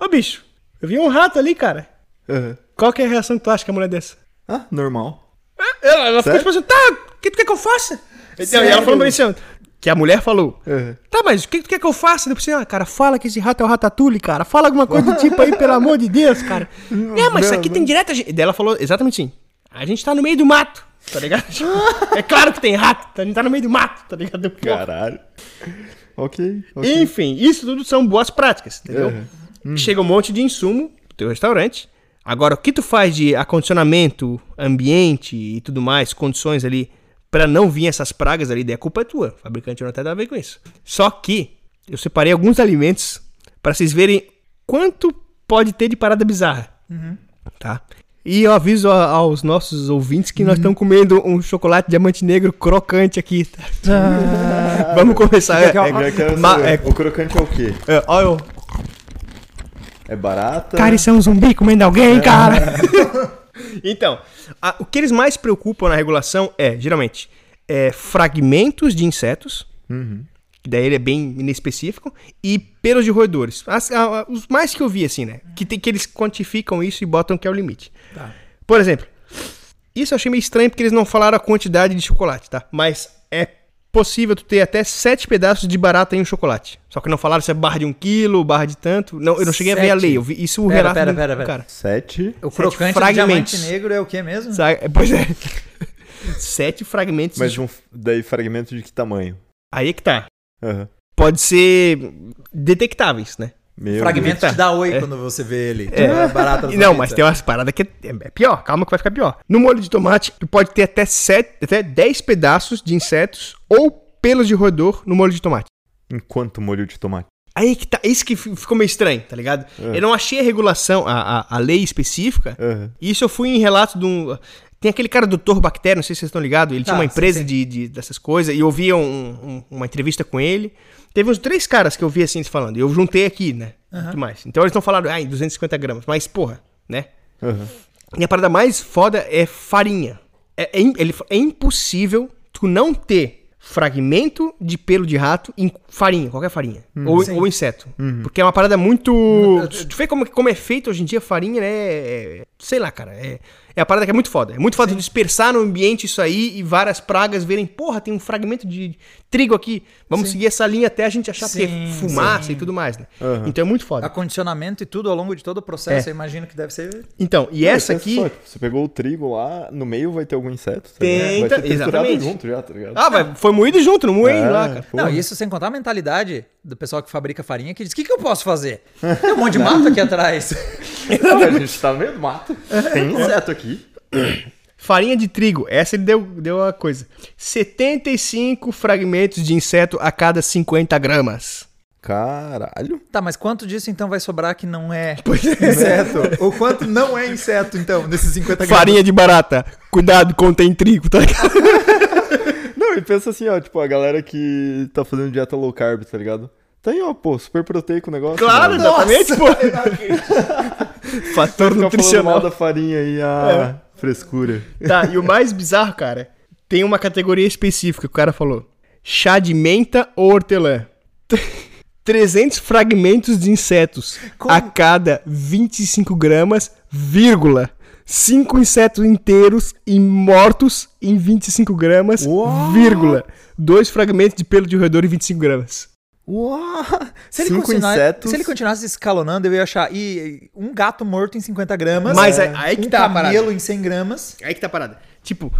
Ô, bicho, eu vi um rato ali, cara.
Aham.
Qual que é a reação que tu acha que a mulher dessa?
Ah, normal.
Ela, ela ficou tipo assim, tá, o que tu quer que eu faça? Então, e ela falou pra mim assim, que a mulher falou,
Aham.
tá, mas o que tu quer que eu faça? Eu pensei, ah, cara, fala que esse rato é o ratatouille, cara. Fala alguma coisa do tipo aí, pelo amor de Deus, cara. é, mas isso aqui tem direta... Daí ela falou exatamente assim, a gente tá no meio do mato, tá ligado? é claro que tem rato, a gente tá no meio do mato, tá ligado?
Caralho. Ok. ok.
Enfim, isso tudo são boas práticas, entendeu? Chega um monte de insumo pro teu restaurante. Agora, o que tu faz de acondicionamento, ambiente e tudo mais, condições ali, pra não vir essas pragas ali, daí a culpa é tua. O fabricante não tem nada a ver com isso. Só que eu separei alguns alimentos pra vocês verem quanto pode ter de parada bizarra? Tá? E eu aviso a- aos nossos ouvintes que nós estamos comendo um chocolate diamante negro crocante aqui. tá? Vamos começar. É.
É,
Ma- é-
O crocante é o quê?
é, olha, eu-
É barata?
Cara, isso é um zumbi comendo alguém, cara. então, a- o que eles mais se preocupam na regulação é, geralmente, é, fragmentos de insetos, que daí ele é bem inespecífico, e pelos de roedores. As- a- a- os mais que eu vi, assim, né? Que, tem, que eles quantificam isso e botam que é o limite. Por exemplo, isso eu achei meio estranho porque eles não falaram a quantidade de chocolate, tá? Mas é possível tu ter até sete pedaços de barata em um chocolate. Só que não falaram se é barra de um quilo, barra de tanto. Não, eu não cheguei a ver a
Sete?
lei. Eu vi isso o
Pera,
relato
pera, pera, pera.
cara.
Sete.
O
Sete
crocante
fragmentos.
diamante negro é o que mesmo?
Sabe? É, Pois é. Sete fragmentos.
Mas
de...
um, daí fragmento de que tamanho?
Aí é que tá.
Aham.
Pode ser detectáveis, né?
Meu
Fragmento
Deus.
te dá oi
É.
quando você vê ele.
É.
A barata
não, mas tem umas paradas que é, é pior. Calma que vai ficar pior. No molho de tomate, tu pode ter até, sete, até 10 pedaços de insetos ou pelos de roedor no molho de tomate.
Enquanto molho de tomate.
Aí que tá. Isso que fi- ficou meio estranho, tá ligado?
É.
Eu não achei a regulação, a, a, a lei específica.
Aham.
Isso eu fui em relato de um. Tem aquele cara doutor Bactéria, não sei se vocês estão ligados. Ele tinha uma
sim,
empresa
sim.
De, de- dessas coisas e eu vi um- um- uma entrevista com ele. Teve uns três caras que eu vi assim eles falando. E eu juntei aqui, né? Muito mais. Então eles não falaram, ah, em 250 gramas. Mas, porra, né?
Aham.
E a parada mais foda é farinha. É, é ele, é impossível tu não ter fragmento de pelo de rato em farinha, qualquer farinha. Ou, ou inseto. Porque é uma parada muito. Tu, tu vê como, como é feito hoje em dia farinha, né? É- sei lá, cara. É, é a parada que é muito foda. É muito foda tu dispersar no ambiente isso aí e várias pragas verem, porra, tem um fragmento de trigo aqui. Vamos seguir essa linha até a gente achar que
Sim,
é fumaça
sim.
e tudo mais, né?
Aham.
Então é muito foda.
Acondicionamento e tudo ao longo de todo o processo,
É.
eu imagino que deve ser.
Então, e
Não,
essa
pensa
aqui.
só, tipo, você pegou o trigo lá, no meio vai ter algum inseto. Tá
Tem, tá- exatamente.
junto já, tá ligado?
Ah, vai, foi moído junto, não moei
É,
lá, cara.
porra.
Não, isso sem contar a mentalidade do pessoal que fabrica farinha que diz: o que, que eu posso fazer? Tem um monte de mato aqui atrás.
A gente tá no meio do mato. Tem inseto aqui.
Farinha de trigo, essa ele deu, deu a coisa. 75 fragmentos de inseto a cada 50 gramas.
Caralho.
Tá, mas quanto disso então vai sobrar que não é inseto? Ou quanto não é inseto, então, nesses 50 gramas?
Farinha de barata, cuidado, contém trigo, tá ligado?
Não, e pensa assim, ó, tipo, a galera que tá fazendo dieta low carb, tá ligado? Tá aí, ó, pô, super proteico o negócio.
Claro,
mano.
exatamente, pô. Fator nutricional.
da farinha aí, a frescura.
Tá, e o mais bizarro, cara, tem uma categoria específica que o cara falou. Chá de menta ou hortelã. 300 fragmentos de insetos
Como?
a cada 25 gramas, vírgula. 5 insetos inteiros e mortos em 25 gramas, vírgula. 2 fragmentos de pelo de roedor em 25 gramas.
Uau!
Se ele,
Cinco insetos.
se ele continuasse escalonando, eu ia achar e, um gato morto em 50 gramas.
Mas aí- aí que
um
tá a parada.
camelo em 100 gramas.
Aí que tá a parada. Tipo,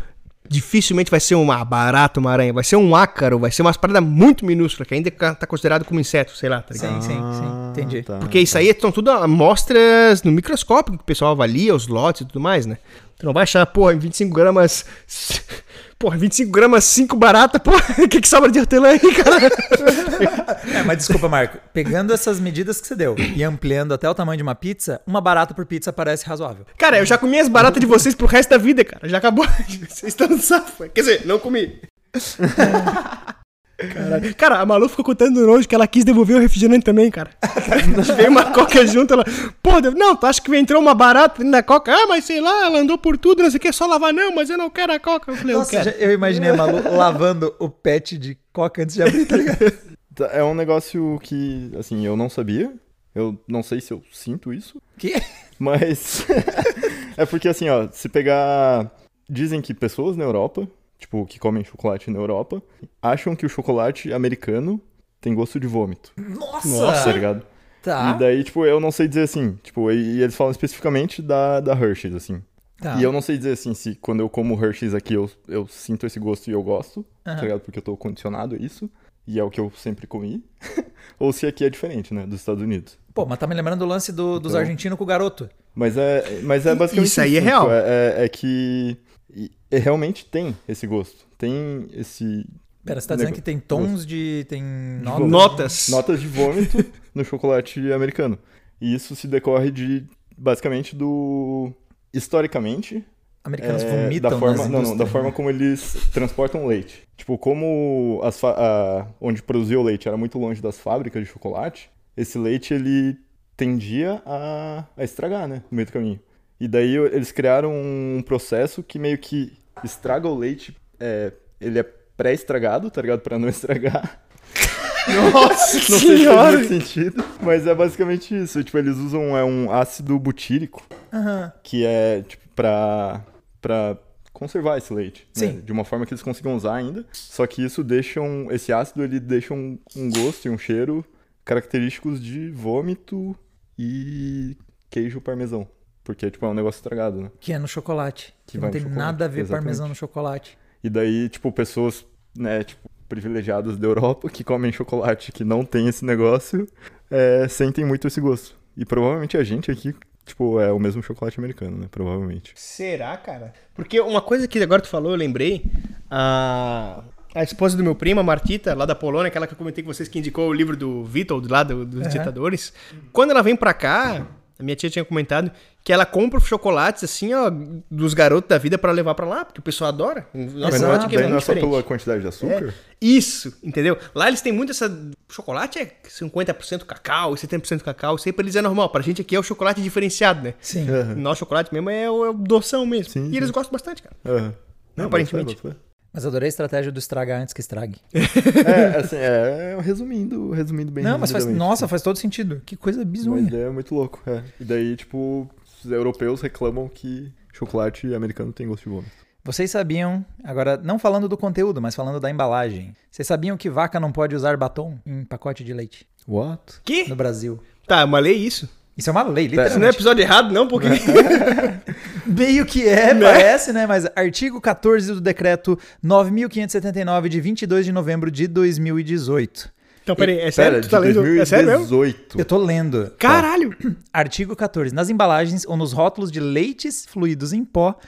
dificilmente vai ser uma barata, uma aranha. Vai ser um ácaro, vai ser umas paradas muito minúsculas, que ainda tá considerado como inseto, sei lá, tá ligado?
Sim, sim, sim. Entendi.
tá.
Porque isso aí são tudo amostras no microscópio que o pessoal avalia, os lotes e tudo mais, né? Tu não vai achar, porra, em 25 gramas. Porra, 25 gramas, 5 barata, porra, o que, que sobra de hortelã aí, cara?
É, mas desculpa, Marco. Pegando essas medidas que você deu e ampliando até o tamanho de uma pizza, uma barata por pizza parece razoável.
Cara, eu já comi as baratas de vocês pro resto da vida, cara. Já acabou. Vocês estão no safo. Quer dizer, não comi. Caralho. Cara, a Malu ficou contando nojo que ela quis devolver o refrigerante também, cara. Veio uma coca junto, ela. Pô, não, tu acha que entrou uma barata da coca? Ah, mas sei lá, ela andou por tudo, não sei o que, é só lavar, não, mas eu não quero a coca. Eu falei, eu
Nossa,
quero.
já- eu imaginei a Malu lavando o pet de coca antes de abrir, tá ligado?
Tá, É um negócio que, assim, eu não sabia. Eu não sei se eu sinto isso.
Que?
Mas. é porque, assim, ó, se pegar. Dizem que pessoas na Europa, tipo, que comem chocolate na Europa, acham que o chocolate americano tem gosto de vômito.
Nossa!
Tá ligado?
Tá.
E daí, tipo, eu não sei dizer assim. Tipo, e, e eles falam especificamente da, da Hershey's, assim.
Tá.
E eu não sei dizer assim se quando eu como Hershey's aqui eu, eu sinto esse gosto e eu gosto,
Aham.
tá ligado? Porque eu tô condicionado a isso. E é o que eu sempre comi. Ou se aqui é diferente, né? Dos Estados Unidos.
Pô, mas tá me lembrando do lance do- dos
Então.
argentinos com o garoto.
Mas é, mas é basicamente
Isso aí é
tipo,
real.
É, é- é que e- e realmente tem esse gosto. Tem esse.
Pera, você tá dizendo que tem tons de. tem notas?
Notas.
Notas de vômito no chocolate americano. E isso se decorre de, basicamente, do... Historicamente,
Americanos
é,
vomitam
da forma,
nas
não, não, da forma como eles transportam leite. Tipo, como as fa- a- onde produzia o leite era muito longe das fábricas de chocolate, esse leite ele tendia a, a estragar, né, no meio do caminho. E daí eles criaram um processo que meio que estraga o leite, é, ele é pré-estragado, tá ligado, Pra não estragar.
Nossa
Não sei se faz sentido, mas é basicamente isso. Tipo, eles usam é um ácido butírico, que é, tipo, pra, pra conservar esse leite. né?
Sim.
De uma forma que eles consigam usar ainda. Só que isso deixa um, esse ácido, ele deixa um, um gosto e um cheiro característicos de vômito e queijo parmesão. Porque, tipo, é um negócio estragado, né?
Que é no chocolate. Que,
Que
não tem
chocolate,
nada a ver
exatamente.
parmesão no chocolate.
E daí, tipo, pessoas, né, tipo, privilegiadas da Europa que comem chocolate que não tem esse negócio, é, sentem muito esse gosto. E provavelmente a gente aqui, tipo, é o mesmo chocolate americano, né? Provavelmente.
Será, cara? Porque uma coisa que agora tu falou, eu lembrei. A, a esposa do meu primo, a Martita, lá da Polônia, aquela que eu comentei com vocês que indicou o livro do Witold, lá do- dos ditadores. Quando ela vem pra cá, a minha tia tinha comentado que ela compra os chocolates, assim, ó, dos garotos da vida pra levar pra lá, porque o pessoal adora. Nossa, note que é
não é só pela quantidade de açúcar?
Isso, entendeu? Lá eles têm muito essa. Chocolate é 50% cacau, 70% cacau. Isso aí pra eles é normal. Pra gente aqui é o chocolate diferenciado, né?
Sim.
Nosso chocolate mesmo é o, é o doção mesmo.
Sim,
e eles gostam bastante, cara.
Aham. Não,
Aparentemente.
bota fé, bota
Mas adorei a estratégia do estragar antes que estrague.
É, assim, é, resumindo, resumindo bem
Não, mas faz, nossa, faz todo sentido. Que coisa
Mas
bizonha.
é muito louco, é. E daí, tipo, os europeus reclamam que chocolate americano tem gosto de vômito.
Vocês sabiam, agora não falando do conteúdo, mas falando da embalagem. Vocês sabiam que vaca não pode usar batom em pacote de leite
What?
Que?
no Brasil?
Tá, mas lei isso.
Isso é uma lei,
Isso não é
literalmente.
episódio errado, não, porque.
Meio que é, parece, né? Mas artigo 14 do decreto 9579 de 22 de novembro de 2018.
então, peraí, é sério?
Pera,
tu tá
de
lendo? É sério mesmo?
2018.
Eu tô lendo.
Caralho!
Artigo 14. Nas embalagens ou nos rótulos de leites fluidos em pó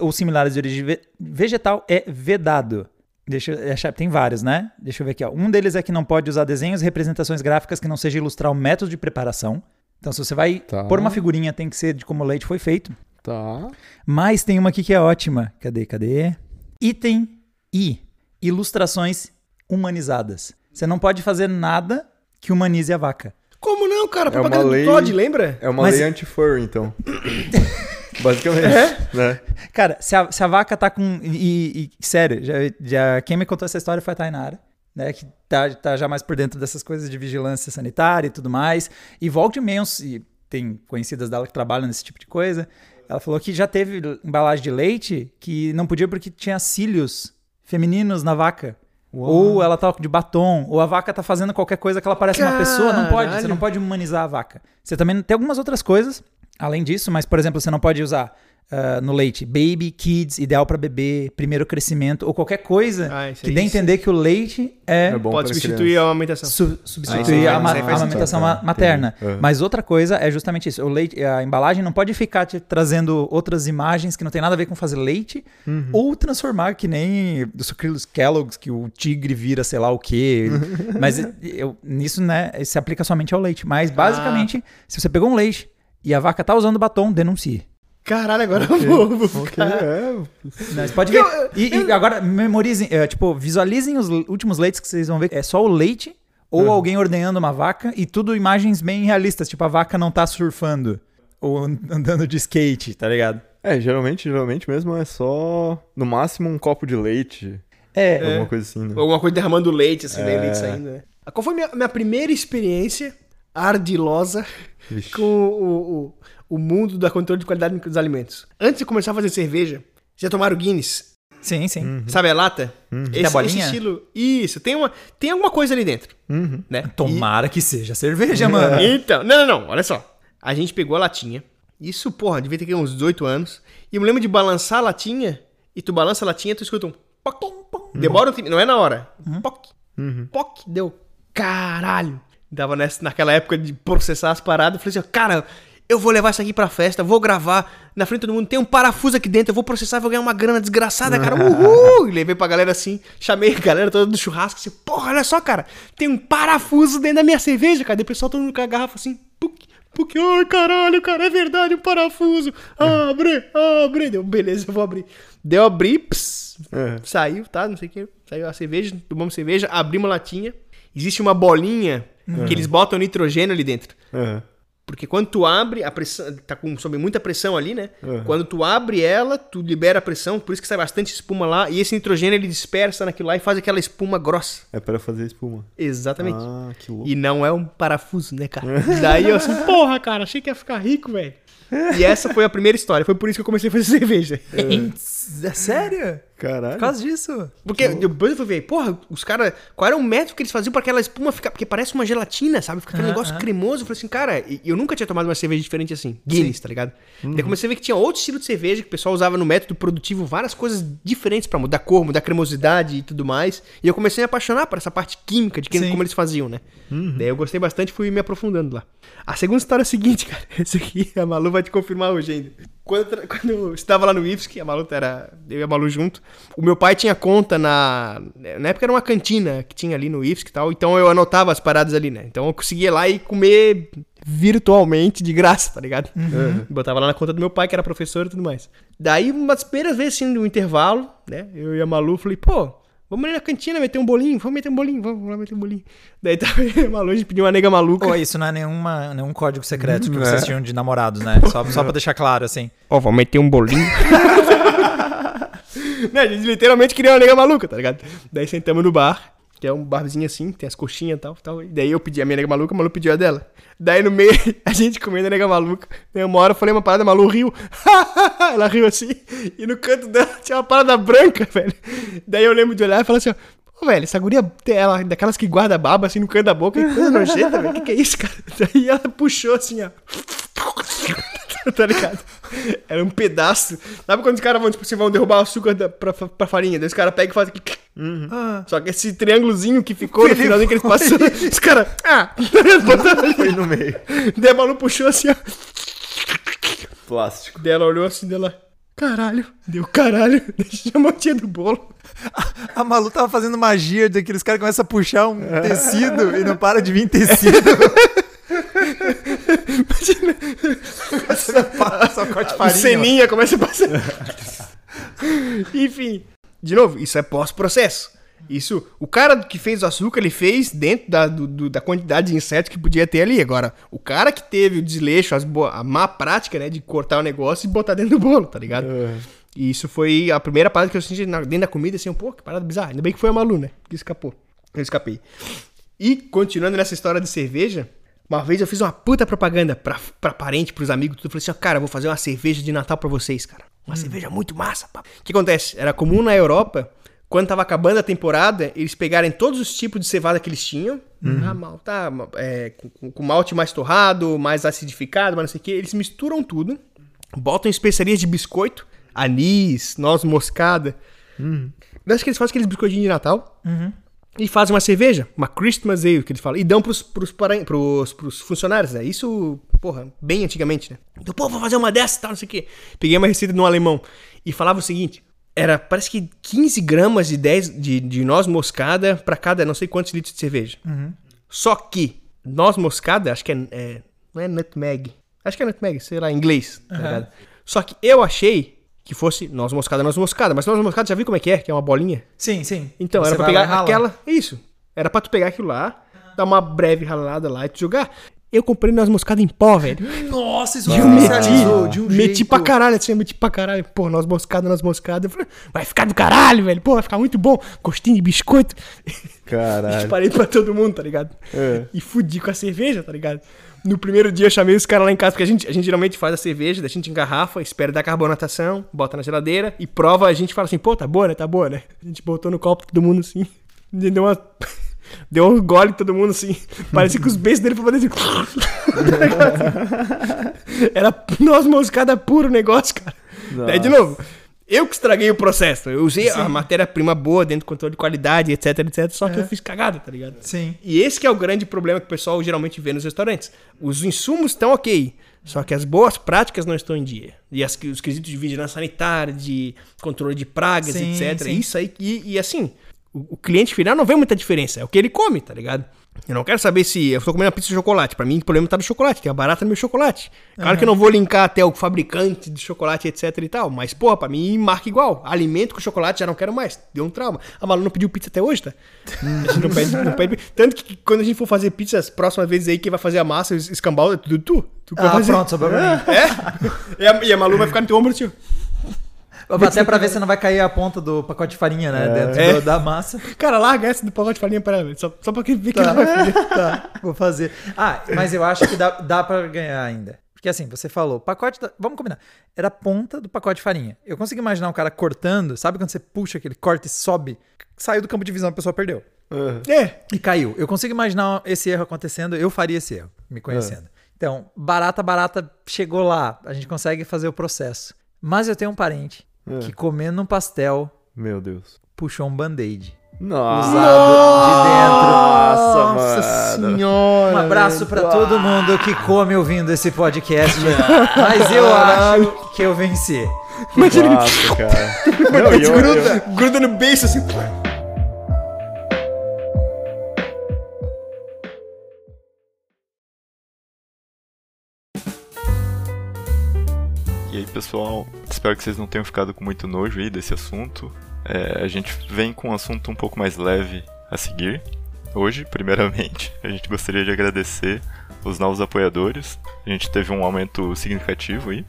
ou similares de origem ve- vegetal é vedado. Deixa eu achar, tem vários, né? Deixa eu ver aqui, ó. Um deles é que não pode usar desenhos e representações gráficas que não seja ilustrar o método de preparação. Então, se você vai
Tá.
pôr uma figurinha, tem que ser de como o leite foi feito.
Tá.
Mas tem uma aqui que é ótima. Cadê, cadê? Item I. Ilustrações humanizadas. Você não pode fazer nada que humanize a vaca.
Como não, cara?
É uma
Propaganda
lei-
do Todd, lembra?
É uma
Mas-
lei anti-furry, então. Basicamente, né?
Cara, se a, se a vaca tá com. E, e- sério, já, já- quem me contou essa história foi a Tainara, né? Que tá, tá já mais por dentro dessas coisas de vigilância sanitária e tudo mais. E volte meia, e tem conhecidas dela que trabalham nesse tipo de coisa. Ela falou que já teve embalagem de leite que não podia porque tinha cílios femininos na vaca. Ou ela tá de batom, ou a vaca tá fazendo qualquer coisa que ela parece uma pessoa, não pode, você
Caralho.
não pode humanizar a vaca. Você também tem algumas outras coisas além disso, mas por exemplo, você não pode usar ah, no leite baby, kids, ideal para bebê, primeiro crescimento ou qualquer coisa
Ah,
que dê a entender que o leite é,
É bom
Pode substituir a amamentação.
su-
Ah,
substituir
isso
a, ma- a amamentação
Tá,
materna.
Uhum.
Mas outra coisa é justamente isso. O leite, a embalagem não pode ficar te trazendo outras imagens que não tem nada a ver com fazer leite
Uhum.
ou transformar que nem do sucrilhos Kellogg's que o tigre vira sei lá o quê. Mas eu, nisso, né, se aplica somente ao leite. Mas basicamente, se você pegou um leite e a vaca tá usando batom, denuncie.
Caralho, agora eu vou. vou
Ok,
ficar-
é.
Você pode ver. E, e agora, memorizem, é, tipo, visualizem os últimos leites que vocês vão ver. É só o leite ou alguém ordenhando uma vaca e tudo imagens bem realistas. Tipo, a vaca não tá surfando ou an- andando de skate, tá ligado?
É, geralmente, geralmente mesmo é só, no máximo, um copo de leite.
É,
Alguma coisa assim, né?
Alguma coisa derramando leite, assim, daí
É.
leite saindo, né? Qual foi a minha, minha primeira experiência ardilosa
Vixe.
com o, o, o mundo da controle de qualidade dos alimentos? Antes de começar a fazer cerveja, já tomaram Guinness?
sim, sim.
Sabe a lata?
Tem a bolinha?
estilo. Isso, tem, uma, tem alguma coisa ali dentro.
Uhum.
Né?
Tomara que seja cerveja, mano.
E- então, não, não, não, olha só. A gente pegou a latinha. Isso, porra, devia ter uns 18 anos. E eu me lembro de balançar a latinha. E tu balança a latinha, tu escuta um. Poc, pom. Demora um tempo, não é na hora. Poc. Poc, deu. Caralho. Tava nessa, naquela época de processar as paradas. Eu falei assim, ó, cara, eu vou levar isso aqui pra festa, vou gravar na frente de todo mundo. Tem um parafuso aqui dentro, eu vou processar, vou ganhar uma grana desgraçada, cara. Uhul! Levei pra galera assim, chamei a galera toda do churrasco assim, porra, olha só, cara, tem um parafuso dentro da minha cerveja, cara. E o pessoal todo mundo com a garrafa assim, puc, Porque, ai, caralho, cara, é verdade, um parafuso. Abre, abre. Deu, beleza, eu vou abrir. Deu abrir, ps,
É.
saiu, tá? Não sei o que. Saiu a cerveja, tomamos cerveja, abrimos a latinha. Existe uma bolinha que eles botam nitrogênio ali dentro.
É.
Porque quando tu abre, a pressão. Tá com, sob muita pressão ali, né?
Uhum.
Quando tu abre ela, tu libera a pressão, por isso que sai bastante espuma lá. E esse nitrogênio ele dispersa naquilo lá e faz aquela espuma grossa.
É pra fazer espuma.
Exatamente.
Ah, que louco.
E não é um parafuso, né, cara? Daí eu assim, porra, cara, achei que ia ficar rico, velho. E essa foi a primeira história. Foi por isso que eu comecei a fazer cerveja.
É sério?
Caralho.
Por causa disso?
Porque depois eu fui ver, porra, os caras. Qual era o método que eles faziam pra aquela espuma ficar. Porque parece uma gelatina, sabe? Fica aquele
Ah,
negócio
ah.
cremoso. Eu falei assim, cara, eu nunca tinha tomado uma cerveja diferente assim. Guinness, tá ligado? Daí comecei a ver que tinha outro estilo de cerveja que o pessoal usava no método produtivo, várias coisas diferentes pra mudar cor, mudar cremosidade e tudo mais. E eu comecei a me apaixonar por essa parte química de que,
Sim.
como eles faziam, né? Daí eu gostei bastante e fui me aprofundando lá. A segunda história é a seguinte, cara. Esse aqui a Malu vai te confirmar hoje ainda. Quando, quando eu estava lá no IFSC, a Malu era. Eu e a Malu junto. O meu pai tinha conta na. Na época era uma cantina que tinha ali no IFSC e tal. Então eu anotava as paradas ali, né? Então eu conseguia ir lá e comer virtualmente de graça, tá ligado? Botava lá na conta do meu pai, que era professor e tudo mais. Daí, umas primeiras vezes assim, no intervalo, né? Eu e a Malu falei, pô. Vamos ali na cantina meter um bolinho, vamos meter um bolinho, vamos lá meter um bolinho. Daí tava eu e a Malu, a gente pediu uma nega maluca.
Pô, isso não é nenhuma, nenhum código secreto que
Hum,
vocês
é.
tinham de namorados, né? Só, só pra deixar claro, assim.
Ó, vamos meter um bolinho. né, a gente literalmente queria uma nega maluca, tá ligado? Daí sentamos no bar, que é um barzinho assim, tem as coxinhas e tal, tal. E daí eu pedi a minha nega maluca, a Malu pediu a dela. Daí no meio, a gente comendo a nega maluca. Daí uma hora eu falei uma parada, a Malu riu. Ela riu assim. E no canto dela tinha uma parada branca, velho. Daí eu lembro de olhar e falar assim, ó. Pô, velho, essa guria, ela, daquelas que guarda baba assim no canto da boca, que coisa nojenta, velho. Que que é isso, cara? Daí ela puxou assim, ó. tá ligado? Era um pedaço. Sabe quando os caras vão, tipo, assim, vão derrubar o açúcar da, pra, pra farinha? Daí os caras pegam e fazem aqui.
Ah,
Só que esse triângulozinho que ficou no finalzinho que eles passaram, os caras. Ah! Ali.
Foi no meio.
Daí a Malu puxou assim, ó.
Plástico.
Daí ela olhou assim dela. Caralho, deu caralho. Deixa a tia do bolo.
a Malu tava fazendo magia daqueles caras começam a puxar um tecido e não para de vir tecido. Só corte
A
farinha.
ceninha começa a passar. Enfim. De novo, isso é pós-processo. Isso, o cara que fez o açúcar, ele fez dentro da, do- do- da quantidade de insetos que podia ter ali. Agora, o cara que teve o desleixo, as a má prática, né, de cortar o negócio e botar dentro do bolo, tá ligado? E isso foi a primeira parada que eu senti na- dentro da comida, assim, pô, que parada bizarra. Ainda bem que foi a Malu, né, que escapou. Eu escapei. E, continuando nessa história de cerveja, uma vez eu fiz uma puta propaganda pra, pra parente, pros amigos, tudo. Eu falei assim, ó, cara, eu vou fazer uma cerveja de Natal pra vocês, cara. Uma cerveja muito massa, pá. O que acontece? Era comum na Europa, quando tava acabando a temporada, eles pegarem todos os tipos de cevada que eles tinham. Ah, mal, tá, é, com, com- malte mais torrado, mais acidificado, mas não sei o que. Eles misturam tudo, botam especiarias de biscoito, anis, noz moscada. Acho que eles fazem aqueles biscoitinhos de Natal. E fazem uma cerveja, uma Christmas Ale, que eles falam. E dão pros, pros, paran- pros, pros funcionários, né? Isso, porra, bem antigamente, né? Então, pô, vou fazer uma dessa tal, não sei o quê. Peguei uma receita de um alemão e falava o seguinte: era, parece que 15 gramas de, 10, de, de noz moscada pra cada não sei quantos litros de cerveja. Só que noz moscada, acho que é, é- Não é nutmeg. Acho que é nutmeg, sei lá, em inglês, tá ligado? Só que eu achei que fosse noz moscada, noz moscada. Mas noz moscada, já viu como é que é? Que é uma bolinha?
Sim, sim.
Então,
Você
era pra pegar aquela. Isso. Era pra tu pegar aquilo lá, dar uma breve ralada lá e tu jogar. Eu comprei noz moscada em pó, velho.
Nossa, isso
E eu
comercializou de um
meti, meti
jeito.
pra caralho, assim, eu meti pra caralho. Pô, noz moscada, noz moscada. Eu falei, vai ficar do caralho, velho. Pô, vai ficar muito bom. Gostinho de biscoito.
Caralho.
Disparei pra todo mundo, tá ligado?
É.
E fudi com a cerveja, tá ligado? No primeiro dia eu chamei os caras lá em casa, porque a gente, a gente geralmente faz a cerveja, a gente engarrafa, espera dar carbonatação, bota na geladeira e prova, a gente fala assim, pô, tá boa, né? Tá boa, né? A gente botou no copo todo mundo assim. e Deu uma. Deu um gole em todo mundo assim. Parecia que os beijos dele foram fazer assim. Era noz moscada puro o negócio, cara. Daí, de novo, eu que estraguei o processo. Eu usei a matéria-prima boa dentro do controle de qualidade, etc, etc. Só que eu fiz cagada, tá ligado?
Sim.
E esse que é o grande problema que o pessoal geralmente vê nos restaurantes. Os insumos estão ok, só que as boas práticas não estão em dia. E as, os quesitos de vigilância sanitária, de controle de pragas,
Sim,
etc.
sim.
Isso aí. E, e assim, O, o cliente final não vê muita diferença, é o que ele come, tá ligado? Eu não quero saber se eu tô comendo uma pizza de chocolate. Pra mim, o problema tá no chocolate, tem a barata no meu chocolate. Claro que eu não vou linkar até o fabricante de chocolate, etc e tal. Mas, porra, pra mim, marca igual. Alimento com chocolate já não quero mais. Deu um trauma. A Malu não pediu pizza até hoje, tá? A gente não pede, não pede. Tanto que quando a gente for fazer pizzas, próximas vezes aí, quem vai fazer a massa, escambau, é tudo tu. Tu
Ah,
fazer.
pronto, sobrou pra mim.
É? E a, e a Malu vai ficar no teu ombro, tio.
Até pra ver se não vai cair a ponta do pacote de farinha, né? Dentro
É.
do- da massa.
Cara, larga essa do pacote de farinha pra velho. Só, só pra que ver que ela vai fazer.
tá, vou fazer. Ah, mas eu acho que dá, dá pra ganhar ainda. Porque assim, você falou, pacote da, Vamos combinar. Era a ponta do pacote de farinha. Eu consigo imaginar um cara cortando, sabe quando você puxa aquele corte e sobe? Saiu do campo de visão, a pessoa perdeu.
É.
E caiu. Eu consigo imaginar esse erro acontecendo, eu faria esse erro, me conhecendo. Então, barata, barata, chegou lá, a gente consegue fazer o processo. Mas eu tenho um parente que comendo um pastel
Meu Deus.
puxou um band-aid.
Nossa,
Usado
Nossa, mano.
senhora.
Um abraço pra todo mundo que come ouvindo esse podcast. Mas eu acho que eu venci.
Nossa, cara. Não, eu-
gruda,
eu-
gruda no beiço assim.
Pessoal, espero que vocês não tenham ficado com muito nojo aí desse assunto. É, a gente vem com um assunto um pouco mais leve a seguir. Hoje, primeiramente, a gente gostaria de agradecer os novos apoiadores. A gente teve um aumento significativo aí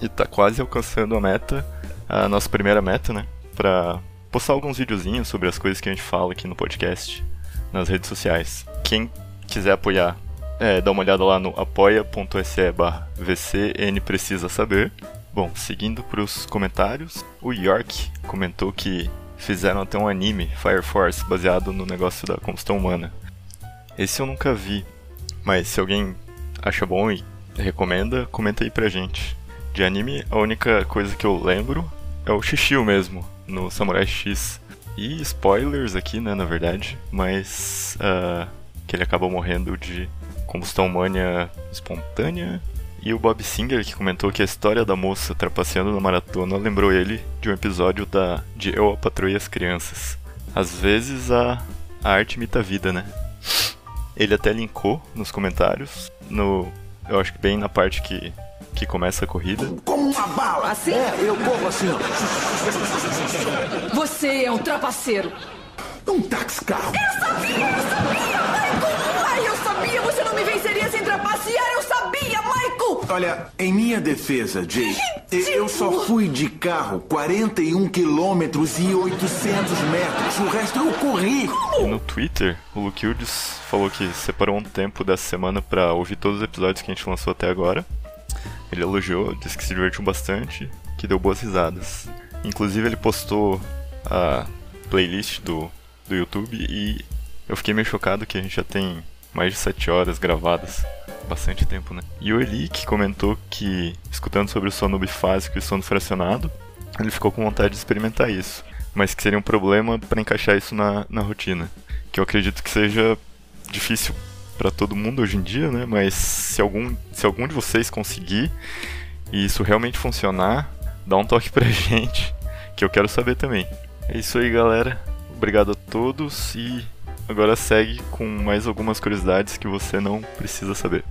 e tá quase alcançando a meta, a nossa primeira meta, né? Pra postar alguns videozinhos sobre as coisas que a gente fala aqui no podcast, nas redes sociais. Quem quiser apoiar é, dá uma olhada lá no apoia.se barra VCN Precisa Saber. Bom, seguindo para os comentários, o York comentou que fizeram até um anime, Fire Force, baseado no negócio da combustão humana. Esse eu nunca vi, mas se alguém acha bom e recomenda, comenta aí pra gente. De anime, a única coisa que eu lembro é o Shishio mesmo, no Samurai X. E spoilers aqui, né, na verdade, mas ah, que ele acabou morrendo de combustão humana espontânea. E o Bob Singer, que comentou que a história da moça trapaceando na maratona lembrou ele de um episódio da, de Eu, a e as Crianças. Às vezes a, a arte imita a vida, né? Ele até linkou nos comentários, no, eu acho que bem na parte que, que começa a corrida.
Como uma bala.
Assim?
É, eu corro assim, ó.
Você é um trapaceiro.
Um táxi-carro.
Ai, eu sabia! Você não me venceria sem trapacear! Eu sabia,
Olha, em minha defesa, Jay, eu só fui de carro 41 quilômetros e 800 metros. O resto eu corri.
E no Twitter, o Luke Hughes falou que separou um tempo dessa semana pra ouvir todos os episódios que a gente lançou até agora. Ele elogiou, disse que se divertiu bastante, que deu boas risadas. Inclusive ele postou a playlist do, do YouTube e eu fiquei meio chocado que a gente já tem mais de 7 horas gravadas. Bastante tempo, né? E o Eli, que comentou que, escutando sobre o sono bifásico e sono fracionado, ele ficou com vontade de experimentar isso, mas que seria um problema para encaixar isso na, na rotina. Que eu acredito que seja difícil para todo mundo hoje em dia, né? Mas se algum, se algum de vocês conseguir e isso realmente funcionar, dá um toque pra gente, que eu quero saber também. É isso aí, galera. Obrigado a todos e agora segue com mais algumas curiosidades que você não precisa saber.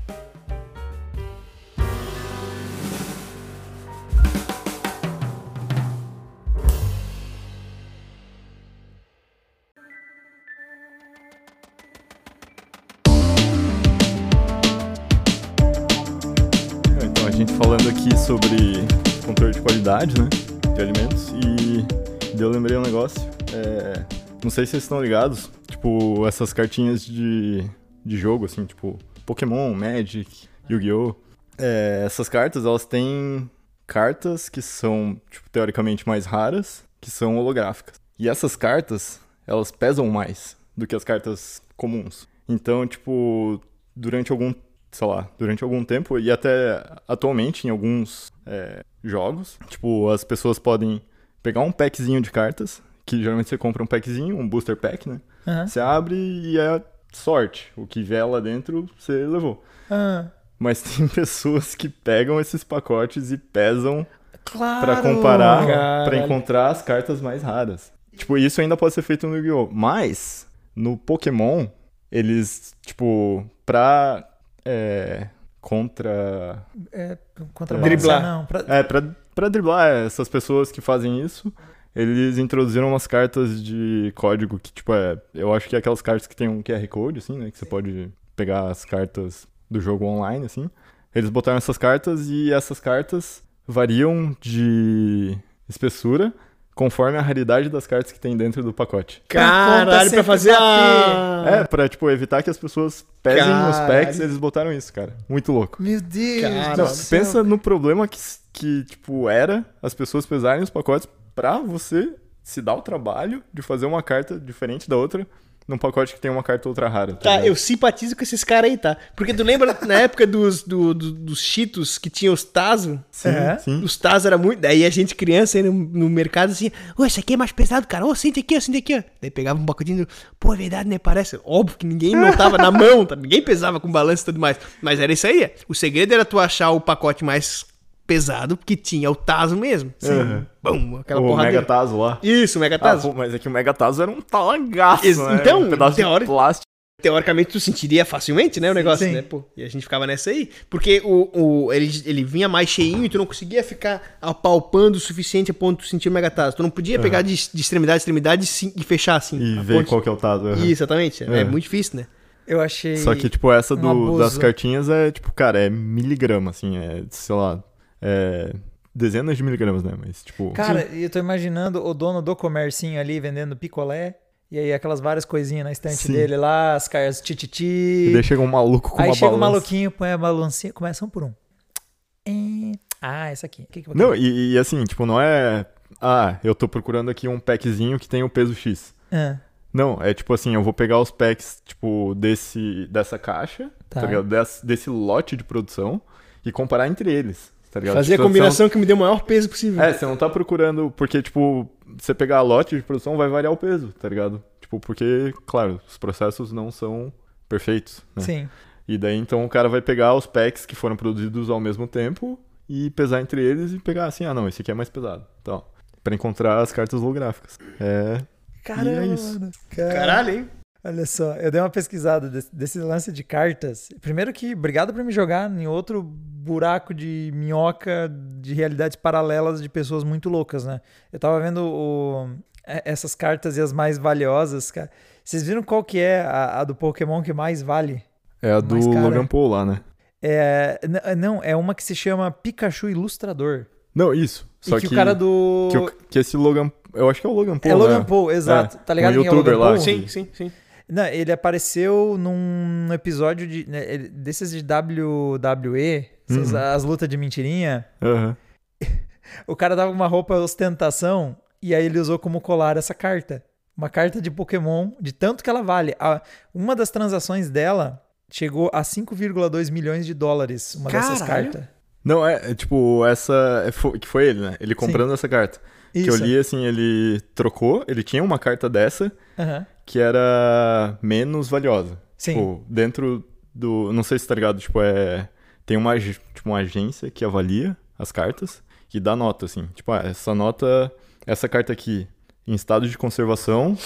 Então, a gente falando aqui sobre controle de qualidade, né? De alimentos. E eu lembrei um negócio. é, Não sei se vocês estão ligados. Tipo, essas cartinhas de, de jogo, assim, tipo Pokémon, Magic, Yu-Gi-Oh! É, essas cartas, elas têm cartas que são, tipo, teoricamente mais raras, que são holográficas. E essas cartas, elas pesam mais do que as cartas comuns. Então, tipo, durante algum, sei lá, durante algum tempo e até atualmente em alguns é, jogos, tipo, as pessoas podem pegar um packzinho de cartas, que geralmente você compra um packzinho, um booster pack, né?
Aham.
Você abre e é sorte. O que vier lá dentro, você levou.
Ah,
Mas tem pessoas que pegam esses pacotes e pesam
claro.
pra comparar, pra
caralho.
encontrar as cartas mais raras. Tipo, isso ainda pode ser feito no Yu-Gi-Oh! Mas, no Pokémon, eles, tipo, pra. É, contra.
É, contra
Driblar.
Não, pra-
É, pra, pra driblar essas pessoas que fazem isso, eles introduziram umas cartas de código que, tipo, é. Eu acho que é aquelas cartas que tem um QR Code, assim, né? Que você pode pegar as cartas do jogo online, assim. Eles botaram essas cartas e essas cartas variam de espessura conforme a raridade das cartas que tem dentro do pacote.
Caralho, pra fazer a...
É, pra, tipo, evitar que as pessoas pesem os
Caralho.
packs, eles botaram isso, cara. Muito louco.
Meu Deus
Não, pensa no problema que, que, tipo, era as pessoas pesarem os pacotes pra você se dar o trabalho de fazer uma carta diferente da outra num pacote que tem uma carta ultra rara.
Tá,
ligado?
eu simpatizo com esses caras aí, tá? Porque tu lembra na época dos, do, do- dos Cheetos que tinha os Tazo?
Sim,
É.
sim.
Os Tazo era muito. Daí a gente, criança, aí no, no mercado assim, ô, esse aqui é mais pesado, cara. Ô, sente aqui, ó, sente aqui, ó. Daí pegava um pacotinho, pô, é verdade, né? Parece. Óbvio que ninguém notava na mão, tá? Ninguém pesava com balanço e tudo mais. Mas era isso aí. O segredo era tu achar o pacote mais pesado, porque tinha o Tazo mesmo. Sim.
Uhum.
Bum, aquela
o
porradeira.
Mega Tazo lá.
Isso, o Mega
Ah,
Tazo.
pô, mas é que o Mega Tazo era um talagaço,
Ex-
né?
então,
um pedaço
teori-
de plástico.
teoricamente tu sentiria facilmente, né, o negócio,
sim.
né, pô. E a gente ficava nessa aí, porque o, o ele, ele vinha mais cheinho e tu não conseguia ficar apalpando o suficiente a ponto de tu sentir o megatazo. Tu não podia pegar de, de extremidade a extremidade e, sim- e fechar assim.
E ver
ponte.
qual que é o Tazo. uhum.
Isso, exatamente. É.
É.
muito difícil, né?
Eu achei.
Só que, tipo, essa do, das cartinhas é, tipo, cara, é miligrama, assim, é, sei lá, é dezenas de miligramas, né? Mas, tipo...
Cara, eu tô imaginando o dono do comercinho ali vendendo picolé. E aí aquelas várias coisinhas na estante
Sim.
dele lá, as caras tititi.
E daí chega um maluco com
Aí
uma
chega o
balança.
maluquinho, põe a balancinha, começa um por um. É, Ah, essa aqui. O que que
Não, e, e assim, tipo, não é... Ah, eu tô procurando aqui um packzinho que tem o peso X.
Ah,
Não, é tipo assim, eu vou pegar os packs, tipo, desse, dessa caixa, tá,
Tá.
Desse, desse lote de produção e comparar entre eles, tá ligado?
Fazer a
Tipo,
combinação que me dê o maior peso possível.
É, você não tá procurando, porque, tipo, você pegar lote de produção vai variar o peso, tá ligado? Tipo, porque, claro, os processos não são perfeitos, né?
Sim.
E daí, então, o cara vai pegar os packs que foram produzidos ao mesmo tempo e pesar entre eles e pegar assim, ah, não, esse aqui é mais pesado, então, pra encontrar as cartas holográficas. É...
Caramba,
E é isso.
Caralho, hein?
Olha só, eu dei uma pesquisada desse, desse lance de cartas. Primeiro que, obrigado por me jogar em outro buraco de minhoca de realidades paralelas de pessoas muito loucas, né? Eu tava vendo o- é- essas cartas e as mais valiosas, cara. Vocês viram qual que é a, a do Pokémon que mais vale?
É a do
Mas, cara,
Logan Paul lá, né?
É, n- não, é uma que se chama Pikachu Ilustrador.
Não, isso. Só
e que, o cara do...
que, que esse Logan. Eu acho que é o Logan Paul.
É Logan
né?
Paul, exato.
É,
Tá ligado
um
é
youtuber
Logan
lá.
Paul?
Sim, sim, sim.
Não, ele apareceu num episódio de, né, desses de WWE,
Uhum.
as lutas de mentirinha.
Aham.
O cara dava uma roupa ostentação e aí ele usou como colar essa carta. Uma carta de Pokémon, de tanto que ela vale. A- uma das transações dela chegou a 5,2 milhões de dólares, uma dessas
Caralho.
cartas.
Não, é, é, tipo, essa. é, fo- que foi ele, né? Ele comprando essa carta. Que eu
Isso.
li assim, ele trocou, ele tinha uma carta dessa
Aham.
Que era menos valiosa.
Sim.
Tipo, dentro do. Não sei se tá ligado, tipo, é. Tem uma, tipo, uma agência que avalia as cartas e dá nota, assim. Tipo, ah, essa nota. Essa carta aqui, em estado de conservação,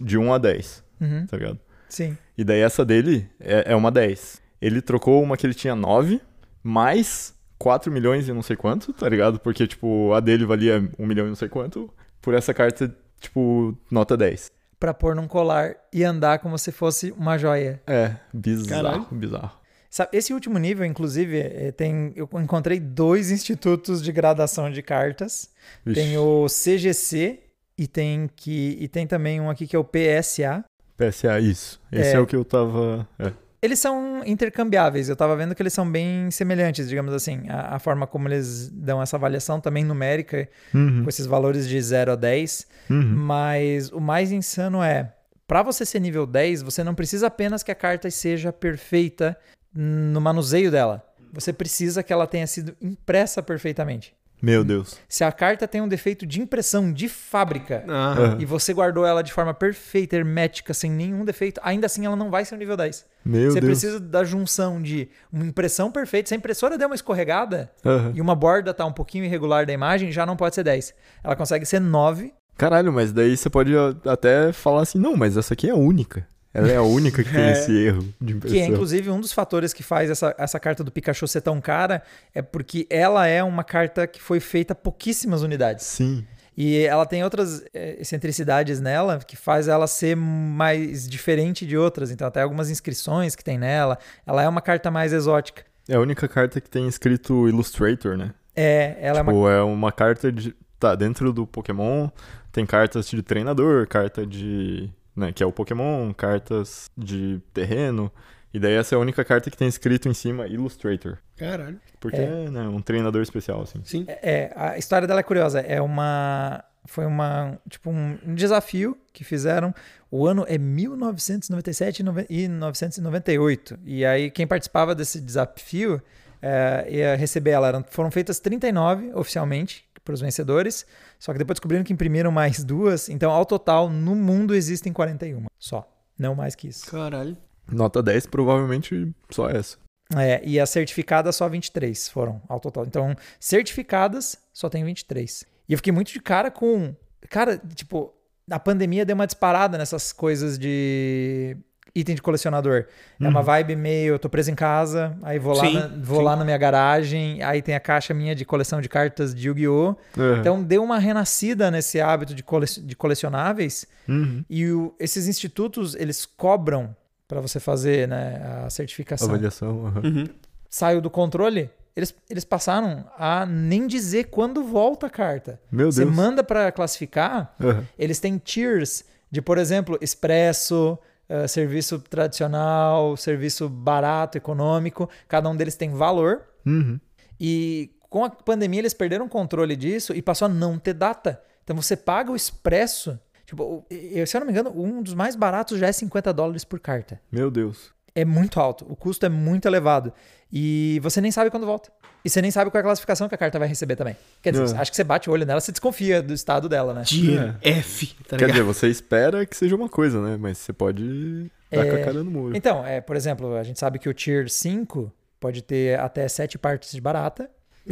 de 1 a 10.
Uhum.
Tá ligado?
Sim.
E daí essa dele é, é uma 10. Ele trocou uma que ele tinha 9, mais 4 milhões e não sei quanto, tá ligado? Porque, tipo, a dele valia 1 milhão e não sei quanto, por essa carta, tipo, nota 10.
Pra pôr num colar e andar como se fosse uma joia.
É, bizarro,
Caralho.
bizarro.
Sabe, esse último nível, inclusive, eh, tem, eu encontrei dois institutos de gradação de cartas.
Vixe.
Tem o CGC e tem que e tem também um aqui que é o PSA.
PSA, isso. Esse é,
É.
o que eu tava. É.
Eles são intercambiáveis. Eu tava vendo que eles são bem semelhantes, digamos assim. A, a forma como eles dão essa avaliação também numérica,
Uhum,
com esses valores de 0 a 10.
uhum.
Mas o mais insano é, para você ser nível 10, você não precisa apenas que a carta seja perfeita no manuseio dela. Você precisa que ela tenha sido impressa perfeitamente.
Meu Deus.
Se a carta tem um defeito de impressão de fábrica
Ah,
e você guardou ela de forma perfeita, hermética, sem nenhum defeito, ainda assim ela não vai ser um nível 10.
Meu
você
Deus.
precisa da junção de uma impressão perfeita. Se a impressora der uma escorregada e uma borda tá um pouquinho irregular da imagem, já não pode ser 10. Ela consegue ser 9
Caralho, mas daí você pode até falar assim, não, mas essa aqui é a única. Ela é a única que tem
É.
esse erro de
Que
impressão.
é, inclusive, um dos fatores que faz essa, essa carta do Pikachu ser tão cara é porque ela é uma carta que foi feita pouquíssimas unidades.
Sim.
E ela tem outras eh, excentricidades nela que faz ela ser mais diferente de outras. Então, até algumas inscrições que tem nela. Ela é uma carta mais exótica.
É a única carta que tem escrito Illustrator, né?
É, ela é uma.
Tipo, é uma carta de. Tá, dentro do Pokémon tem cartas de treinador, carta de. Né, que é o Pokémon, cartas de terreno. E daí essa é a única carta que tem escrito em cima Illustrator.
Caralho.
Porque
É.
é né, um treinador especial, assim.
Sim.
É, a história dela é curiosa. É uma. Foi uma. Tipo, um, desafio que fizeram. O ano é 1997 e nove- e 998. E aí, quem participava desse desafio é, ia receber ela. Foram feitas 39 oficialmente para os vencedores. Só que depois descobriram que imprimiram mais duas. Então, ao total, no mundo existem 41 só. Não mais que isso.
Caralho.
Nota 10, provavelmente só essa.
É, e as certificadas só 23 foram ao total. Então, certificadas só tem 23. E eu fiquei muito de cara com. Cara, tipo, a pandemia deu uma disparada nessas coisas de item de colecionador. É uma vibe meio, eu tô preso em casa, aí vou, lá
Sim,
na, vou
sim.
lá na minha garagem, aí tem a caixa minha de coleção de cartas de Yu-Gi-Oh!
É.
Então deu uma renascida nesse hábito de, cole, de colecionáveis.
Uhum.
E o- esses institutos, eles cobram para você fazer né, a certificação
Avaliação.
Uhum.
saiu do controle, eles, eles passaram a nem dizer quando volta a carta.
Meu
Você
Deus.
manda para classificar,
Aham.
eles têm tiers de, por exemplo, expresso, eh, serviço tradicional, serviço barato, econômico. Cada um deles tem valor.
Uhum.
E com a pandemia eles perderam o controle disso e passou a não ter data. Então você paga o expresso. Tipo, se eu não me engano, um dos mais baratos já é 50 dólares por carta
Meu Deus.
é muito alto, o custo é muito elevado. E você nem sabe quando volta. E você nem sabe qual é a classificação que a carta vai receber também. Quer dizer,
É.
acho que você bate o olho nela, você desconfia do estado dela, né?
Tier F, tá
Quer dizer, você espera que seja uma coisa, né? Mas você pode dar com a cara no muro.
Então, é, por exemplo, a gente sabe que o Tier 5 pode ter até 7 partes de barata.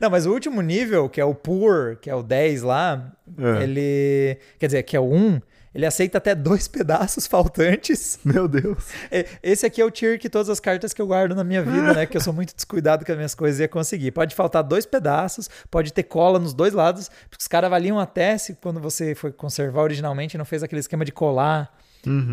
Não, mas o último nível, que é o Poor, que é o 10 lá,
É.
ele. Quer dizer, que é o 1, ele aceita até dois pedaços faltantes.
Meu Deus.
É, Esse aqui é o tier que todas as cartas que eu guardo na minha vida, né? Que eu sou muito descuidado com as minhas coisas ia conseguir. Pode faltar dois pedaços, pode ter cola nos dois lados, porque os caras avaliam até se quando você foi conservar originalmente não fez aquele esquema de colar.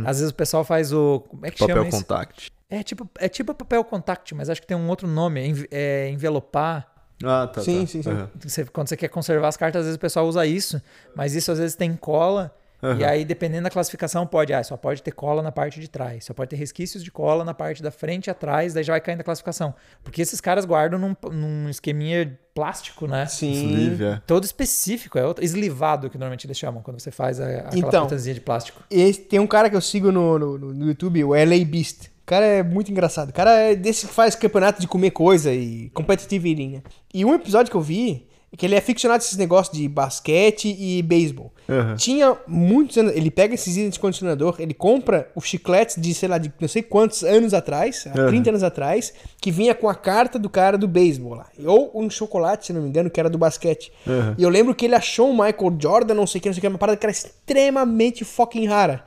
Às vezes o pessoal faz o. Como é que
Uhum. Papel
chama isso?
contact.
É tipo, é tipo papel contact, mas acho que tem um outro nome. É, é envelopar.
Ah, tá.
Sim,
tá.
sim, sim.
Aham.
Você- quando você quer conservar as cartas, às vezes o pessoal usa isso, mas isso às vezes tem cola. E
Aham.
aí, dependendo da classificação, pode. Ah, só pode ter cola na parte de trás. Só pode ter resquícios de cola na parte da frente e atrás, daí já vai caindo a classificação. Porque esses caras guardam num, num esqueminha plástico, né?
Sim.
Sleeve, é.
Todo específico, é outro, eslivado que normalmente eles chamam, quando você faz a, aquela
Então.
de plástico.
Esse- tem um cara que eu sigo no, no, no- YouTube, o LA Beast. O cara é muito engraçado. O cara é desse que faz campeonato de comer coisa e competitive eating, né? E um episódio que eu vi que ele é ficcionado desses negócios de basquete e beisebol.
Aham.
Tinha muitos anos. Ele pega esses itens de condicionador, ele compra os chicletes de, sei lá, de não sei quantos anos atrás, há
Aham.
30 anos atrás, que vinha com a carta do cara do beisebol lá. Ou um chocolate, se não me engano, que era do basquete.
Aham.
E eu lembro que ele achou um Michael Jordan, não sei o que, não sei o que, uma parada que era extremamente fucking rara.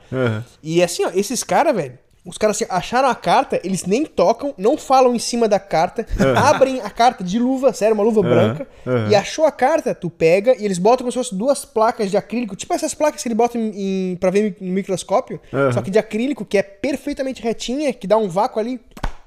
E assim, ó, esses caras, velho, os caras assim, acharam a carta, eles nem tocam, não falam em cima da carta, abrem a carta de luva, sério, uma luva branca,
aham.
e achou a carta, tu pega e eles botam como se fossem duas placas de acrílico, tipo essas placas que ele bota em, em, pra ver no microscópio, só que de acrílico, que é perfeitamente retinha, que dá um vácuo ali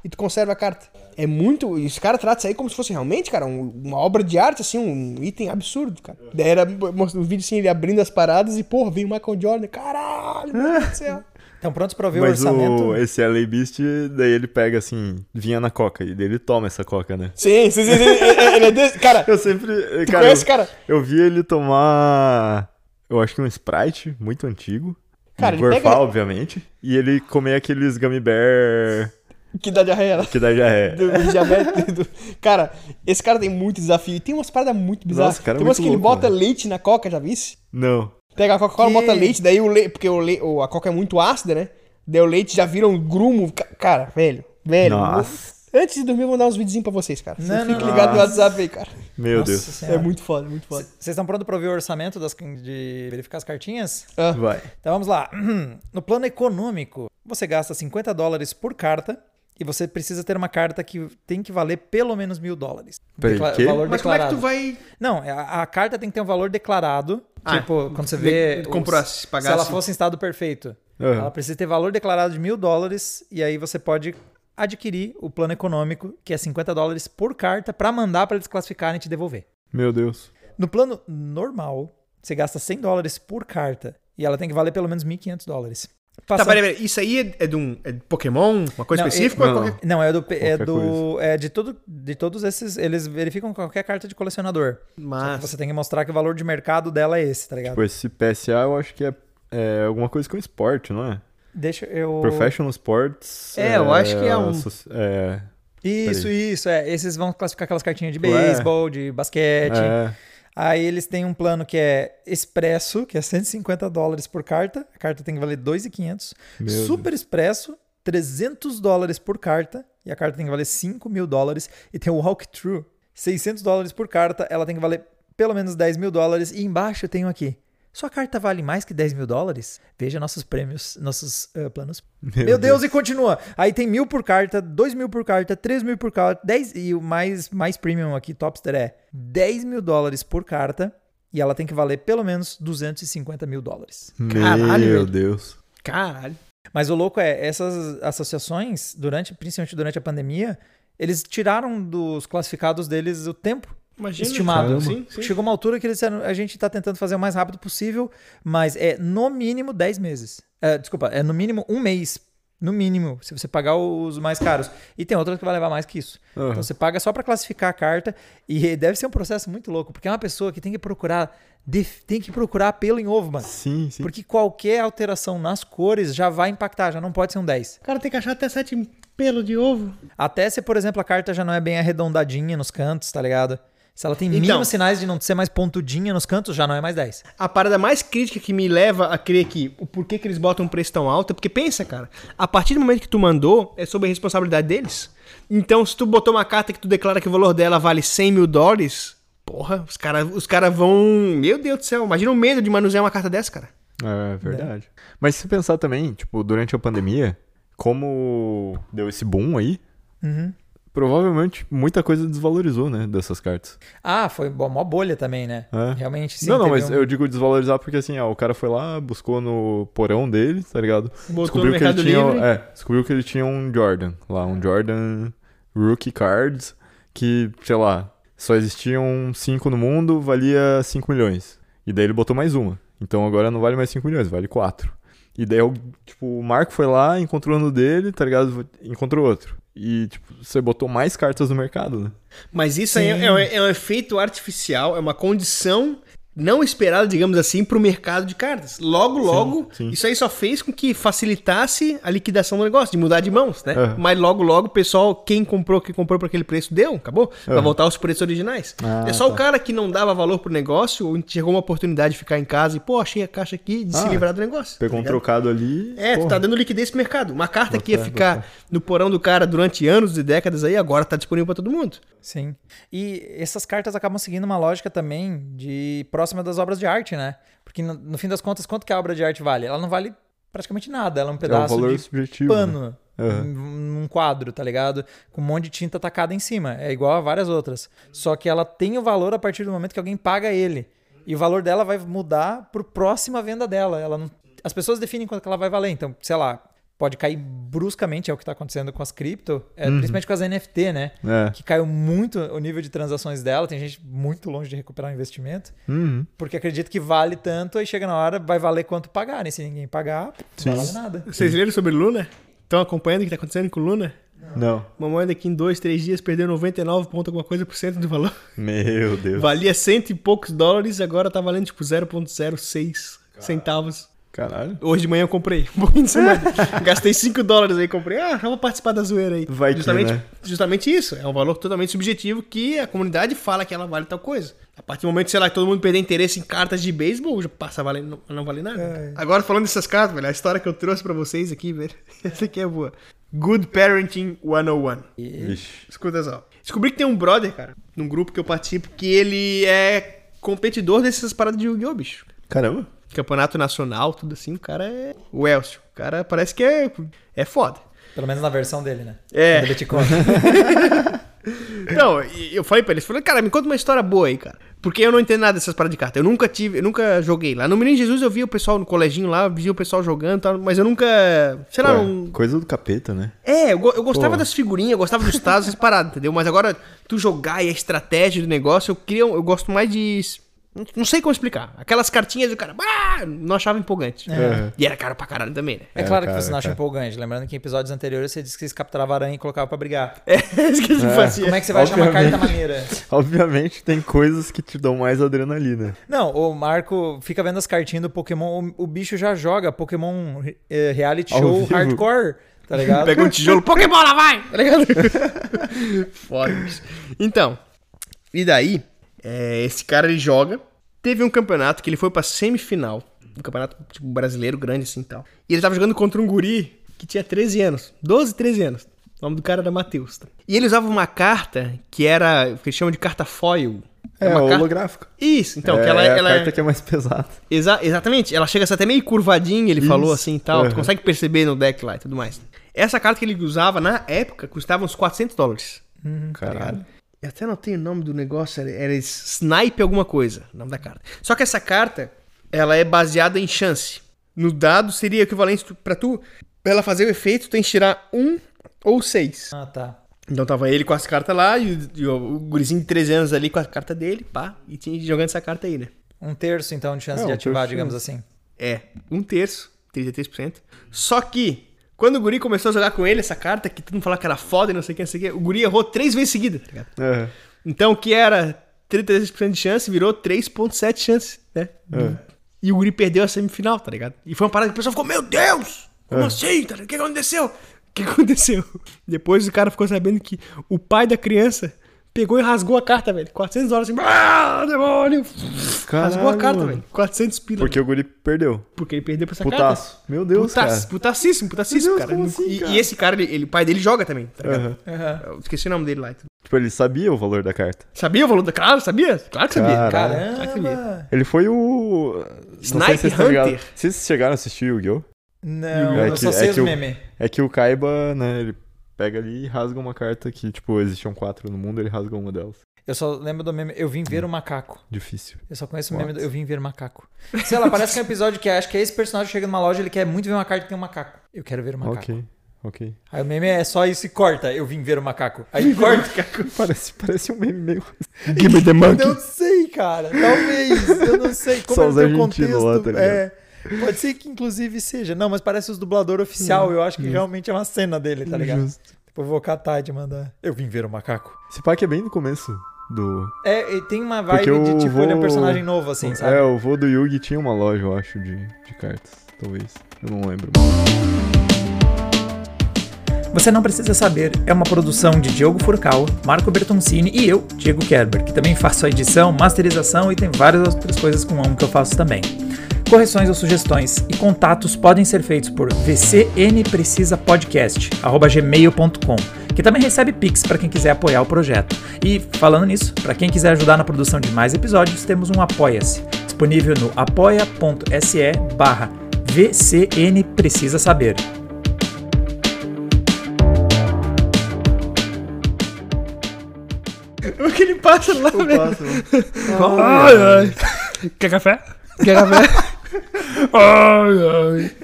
e tu conserva a carta. É muito. e Os caras tratam isso aí como se fosse realmente, cara, um- uma obra de arte, assim, um item absurdo, cara. Daí era mostra um vídeo assim, ele abrindo as paradas e, porra, veio o Michael Jordan. Caralho, meu Deus do céu.
Então, prontos para ver o
Mas
orçamento?
o, esse LA Beast, daí ele pega assim, vinha na coca, e daí ele toma essa coca, né?
Sim, sim, sim. sim. Ele- Ele é desse. Cara,
Eu sempre.
tu
cara,
conhece,
eu,
cara?
eu vi ele tomar. Eu acho que um Sprite muito antigo.
Cara, ele
gorfar,
pega-
obviamente. E ele comer aqueles gummy bear
Que dá diarreia. né?
que já é.
Do, do diabetes. do- Cara, esse cara tem muito desafio. E tem umas paradas muito bizarras.
Nossa, cara é
tem umas
muito
que ele
louco,
bota
né?
leite na coca, já visse?
Não.
Pega a Coca-Cola,
Que-
bota leite, daí o leite. Porque o le... o- a coca é muito ácida, né? Daí o leite já vira um grumo. Ca- Cara, velho. Velho.
Nossa.
Antes de dormir, eu vou mandar uns videozinhos pra vocês, cara. Você
Não, não,
ligado no
Nossa.
WhatsApp aí, cara.
Meu
Nossa
Deus.
Senhora.
É muito foda, muito foda.
Vocês estão prontos para ouvir o orçamento das, de verificar as cartinhas?
Ah,
Vai.
Então vamos lá. No plano econômico, você gasta 50 dólares por carta e você precisa ter uma carta que tem que valer pelo menos mil dólares. Decla-
quê?
valor
Mas como é que
declarado.
tu vai.
Não, a, a carta tem que ter um valor declarado.
Ah,
tipo, quando você vê.
de comprar,
os-
se
se ela fosse em estado perfeito.
Aham.
Ela precisa ter valor declarado de mil dólares e aí você pode adquirir o plano econômico, que é 50 dólares por carta, para mandar para eles classificarem e te devolver.
Meu Deus.
No plano normal, você gasta 100 dólares por carta e ela tem que valer pelo menos 1.500 dólares.
Tá,
Passando-
peraí, peraí. Isso aí é, é de um. É de Pokémon? Uma coisa
Não,
específica?
é-
ou é
não,
qualquer-
Não, é do, é do é de todo de todos esses, eles verificam qualquer carta de colecionador.
Mas.
você tem que mostrar que o valor de mercado dela é esse, tá ligado?
Tipo, esse PSA eu acho que é, é alguma coisa com esporte, não é?
Deixa eu
Professional Sports.
É, eu acho que é um-
É.
Isso, isso, é. Esses vão classificar aquelas cartinhas de
Ué.
beisebol, de basquete.
é.
Aí eles têm um plano que é Expresso, que é 150 dólares por carta. A carta tem que valer 2,500.
Meu
Super Expresso, 300 dólares por carta. E a carta tem que valer 5 mil dólares. E tem o Walkthrough, 600 dólares por carta. Ela tem que valer pelo menos 10 mil dólares. E embaixo eu tenho aqui. Sua carta vale mais que 10 mil dólares? Veja nossos prêmios, nossos eh, planos. Meu, Deus, e continua. Aí tem mil por carta, dois mil por carta, três mil por carta, 10 e o mais, mais premium aqui, topster, é 10 mil dólares por carta. E ela tem que valer pelo menos 250 mil dólares.
Caralho,
Meu. Deus.
Caralho.
Mas o louco é, essas associações, durante, principalmente durante a pandemia, eles tiraram dos classificados deles o tempo
Imagina.
estimado.
Sim, sim.
Chegou uma altura que eles disseram, a gente está tentando fazer o mais rápido possível, mas é no mínimo 10 meses. É, desculpa, é no mínimo um mês. No mínimo, se você pagar os mais caros. E tem outras que vai levar mais que isso.
Aham.
Então você paga só para classificar a carta e deve ser um processo muito louco, porque é uma pessoa que tem que procurar tem que procurar pelo em ovo, mano.
Sim, sim.
Porque qualquer alteração nas cores já vai impactar, já não pode ser um 10.
O cara tem que achar até sete pelo de ovo.
Até se, por exemplo, a carta já não é bem arredondadinha nos cantos, tá ligado? Se ela tem
Então.
mínimos sinais de não ser mais pontudinha nos cantos, já não é mais 10.
A parada mais crítica que me leva a crer que o porquê que eles botam um preço tão alto é porque pensa, cara, a partir do momento que tu mandou, é sobre a responsabilidade deles. Então, se tu botou uma carta que tu declara que o valor dela vale 100 mil dólares, porra, os caras os cara vão. Meu Deus do céu, imagina o medo de manusear uma carta dessa, cara.
É verdade. Mas se pensar também, tipo, durante a pandemia, como deu esse boom aí,
Uhum.
Provavelmente muita coisa desvalorizou, né, dessas cartas.
Ah, foi mó bolha também, né?
É.
Realmente, sim.
não, não, mas
um-
eu digo desvalorizar porque assim, ó, o cara foi lá, buscou no porão dele, tá ligado?
Botou no
que ele
Mercado
tinha,
Livre.
é, descobriu que ele tinha um Jordan, lá, um Jordan Rookie Cards, que, sei lá, só existiam 5 no mundo, valia 5 milhões. E daí ele botou mais uma. Então agora não vale mais 5 milhões, vale 4. E daí, tipo, o Marco foi lá, encontrou no dele, tá ligado? Encontrou outro. E, tipo, você botou mais cartas no mercado, né?
Mas isso aí é, é é um efeito artificial, é uma condição não esperada, digamos assim, para o mercado de cartas. Logo, logo,
sim.
isso aí só fez com que facilitasse a liquidação do negócio, de mudar de mãos, né?
Aham.
Mas logo, logo, o pessoal, quem comprou, quem comprou por aquele preço, deu, acabou. Vai
Aham.
voltar aos preços originais.
Ah,
é só o
tá.
cara que não dava valor pro negócio, ou chegou uma oportunidade de ficar em casa e, pô, achei a caixa aqui, de se
Ah,
livrar do negócio.
Pegou
tá
um trocado ali.
É, tu
porra.
tá dando liquidez pro mercado. Uma carta que ia
fé,
ficar no porão do cara durante anos e décadas aí, agora tá disponível pra todo mundo.
Sim. E essas cartas acabam seguindo uma lógica também de próxima das obras de arte, né? Porque no, no fim das contas, quanto que a obra de arte vale? Ela não vale praticamente nada. Ela é um
É um
pedaço
valor
de
subjetivo. né?
pano
Aham.
num num quadro, tá ligado? Com um monte de tinta tacada em cima. É igual a várias outras. Só que ela tem o valor a partir do momento que alguém paga ele. E o valor dela vai mudar pro próxima venda dela. Ela não... As pessoas definem quanto que ela vai valer. Então, sei lá, pode cair bruscamente, é o que tá acontecendo com as cripto, é, principalmente com as NFT, né?
É.
Que caiu muito o nível de transações dela. Tem gente muito longe de recuperar o investimento.
Uhum.
Porque acredita que vale tanto, aí chega na hora, vai valer quanto pagar. E se ninguém pagar, não vale nada.
Vocês leram sobre Luna? Estão acompanhando o que tá acontecendo com Luna?
Não.
Uma moeda que em dois, três dias perdeu 99 ponto alguma coisa por cento do valor.
Meu Deus.
Valia cento e poucos dólares, agora tá valendo tipo 0,06 centavos.
Caralho.
Hoje de manhã eu comprei. Um pouquinho de semana. Gastei 5 dólares aí, comprei. Ah, já vou participar da zoeira aí.
Vai que,
justamente,
né?
justamente isso. É um valor totalmente subjetivo que a comunidade fala que ela vale tal coisa. A partir do momento, sei lá, que todo mundo perder interesse em cartas de beisebol, já passa a valer, não, não vale nada. Agora, falando dessas cartas, velho, a história que eu trouxe pra vocês aqui, velho, essa aqui é boa. Good Parenting 101.
Vixe.
Escuta só. Descobri que tem um brother, cara, num grupo que eu participo, que ele é competidor dessas paradas de Yu-Gi-Oh, bicho.
Caramba.
Campeonato nacional, tudo assim, o cara é. O Elcio. O cara parece que é. É foda.
Pelo menos na versão dele, né?
É.
Quando Ele te conta.
Não, eu falei pra ele, falei, cara, me conta uma história boa aí, cara. Porque eu não entendo nada dessas paradas de carta. Eu nunca tive, eu nunca joguei. Lá no Menino Jesus eu via o pessoal no coleginho lá, via o pessoal jogando e tal, mas eu nunca. Sei lá,
Ué,
não.
Coisa do capeta, né?
É, eu, eu gostava
Pô.
das figurinhas, eu gostava dos tazos, essas paradas, entendeu? Mas agora, tu jogar e a estratégia do negócio, eu queria. Eu gosto mais de. Não- Não sei como explicar. Aquelas cartinhas do cara, ah, não achava empolgante.
É.
E era caro pra caralho também, né?
É claro
cara,
que você não acha
cara.
empolgante. Lembrando que em episódios anteriores você disse que você capturava aranha e colocava pra brigar.
É, esqueci de fazer.
Como é que você vai achar uma
Obviamente.
carta maneira?
Obviamente tem coisas que te dão mais adrenalina.
Não, o Marco fica vendo as cartinhas do Pokémon, o, o bicho já joga Pokémon eh, Reality
Ao
Show
vivo.
Hardcore, tá ligado?
Pega um tijolo, Pokémon lá vai! Tá ligado? Foda bicho. Então, e daí, é, esse cara ele joga. Teve um campeonato que ele foi pra semifinal. Um campeonato tipo, brasileiro grande assim e tal. E ele tava jogando contra um guri que tinha 13 anos. 12, 13 anos. O nome do cara era Matheus. tá? E ele usava uma carta que era. que eles chamam de carta foil.
É,
uma carta...
holográfico.
Isso, então,
é,
que ela,
é a
ela
carta que é mais pesada.
Exa- exatamente, ela chega a ser até meio curvadinha, ele falou assim e tal. Tu
Uhum.
consegue perceber no deck lá e tudo mais. Essa carta que ele usava na época custava uns 400 dólares.
Caralho.
Eu até não tenho o nome do negócio, era, era Snipe alguma coisa, o nome da carta. Só que essa carta, ela é baseada em chance. No dado seria equivalente pra tu, pra ela fazer o efeito, tu tem que tirar um ou seis.
Ah, tá.
Então tava ele com as cartas lá e, o- e o, o gurizinho de 13 anos ali com a carta dele, pá, e tinha jogando essa carta aí, né?
Um terço, então, de chance
É,
de ativar, digamos assim.
É, um terço, 33%. Só que, quando o guri começou a jogar com ele essa carta, que todo mundo falava que era foda e não sei o que, não sei o que, o guri errou três vezes seguida, tá ligado?
É.
Então, o que era 33% de chance virou 3,7 chance, né? E o guri perdeu a semifinal, tá ligado? E foi uma parada que o pessoal ficou, meu Deus! Como assim? tá ligado? O que aconteceu? O que aconteceu? Depois o cara ficou sabendo que o pai da criança pegou e rasgou a carta, velho. 400 dólares assim, ah, demônio! rasgou a
Caralho,
carta,
mano.
velho. 400 pila.
Porque o guri perdeu.
Porque ele perdeu pra essa
Putaço.
carta.
Meu Deus,
Putaço,
cara.
Putacíssimo, putacíssimo,
Meu
cara.
Deus, como assim,
e,
cara?
e esse cara, ele, ele- o pai dele joga também, tá ligado?
Aham.
Eu esqueci o nome dele lá.
Tipo, ele sabia o valor da carta.
Sabia o valor da. Claro, sabia? Claro que sabia.
Caralho.
Claro que sabia.
Caramba!
Ele foi o. Não sei
Snipe
se.
Hunter.
Vocês chegaram a assistir Yu-Gi-Oh?
Não,
É
eu
que-
só
é
sei os
que o-
memes.
É que o Kaiba, né, ele pega ali e rasga uma carta que, tipo, existiam quatro no mundo, ele rasga uma delas.
Eu só lembro do meme, eu vim ver o macaco.
Difícil.
Eu só conheço o
What?
meme do eu vim ver o macaco. Sei lá, parece que é um episódio que acho que é esse personagem chega numa loja, ele quer muito ver uma carta que tem um macaco. Eu quero ver o macaco.
Ok, ok.
Aí o meme é só isso e corta, eu vim ver o macaco. Aí corta.
Parece, parece um meme meio.
Give me the monkey.
Não sei, cara. Talvez. Eu não sei como
Só
é o contexto.
lá, tá ligado?
é. Pode ser que inclusive seja. Não, mas parece os dublador oficial. Eu acho que realmente é uma cena dele, tá ligado?
Justo.
Depois eu vou catar e mandar. Eu vim ver o macaco.
Esse pack é bem no começo do.
É, e tem uma vibe de tipo, ele é um personagem novo, assim, sabe?
É, o vô do Yugi tinha uma loja, eu acho, de, de cartas. Talvez. Eu não lembro.
Você não precisa saber é uma produção de Diogo Furcal, Marco Bertoncini e eu, Diego Kerber, que também faço a edição, masterização e tem várias outras coisas com um que eu faço também. Correções ou sugestões e contatos podem ser feitos por vcnprecisapodcast@gmail.com, que também recebe pix para quem quiser apoiar o projeto. E falando nisso, para quem quiser ajudar na produção de mais episódios, temos um Apoia-se, disponível no apoia.se barra VCN Precisa Saber.
O que ele passa lá, velho?
Ai,
ai. Quer café? Quer café? Ai, ai.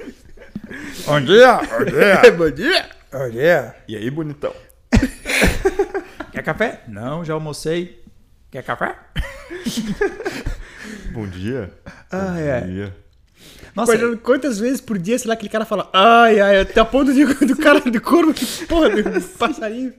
Bom dia, bom dia,
Bom dia.
bom dia.
E aí, bonitão?
Quer café? Não, já almocei. Quer café?
Bom dia. Bom
ai.
dia.
Nossa,
Imagina quantas vezes por dia, sei lá, aquele cara fala ai, ai, até a ponto de, do cara do corvo, que porra, do passarinho.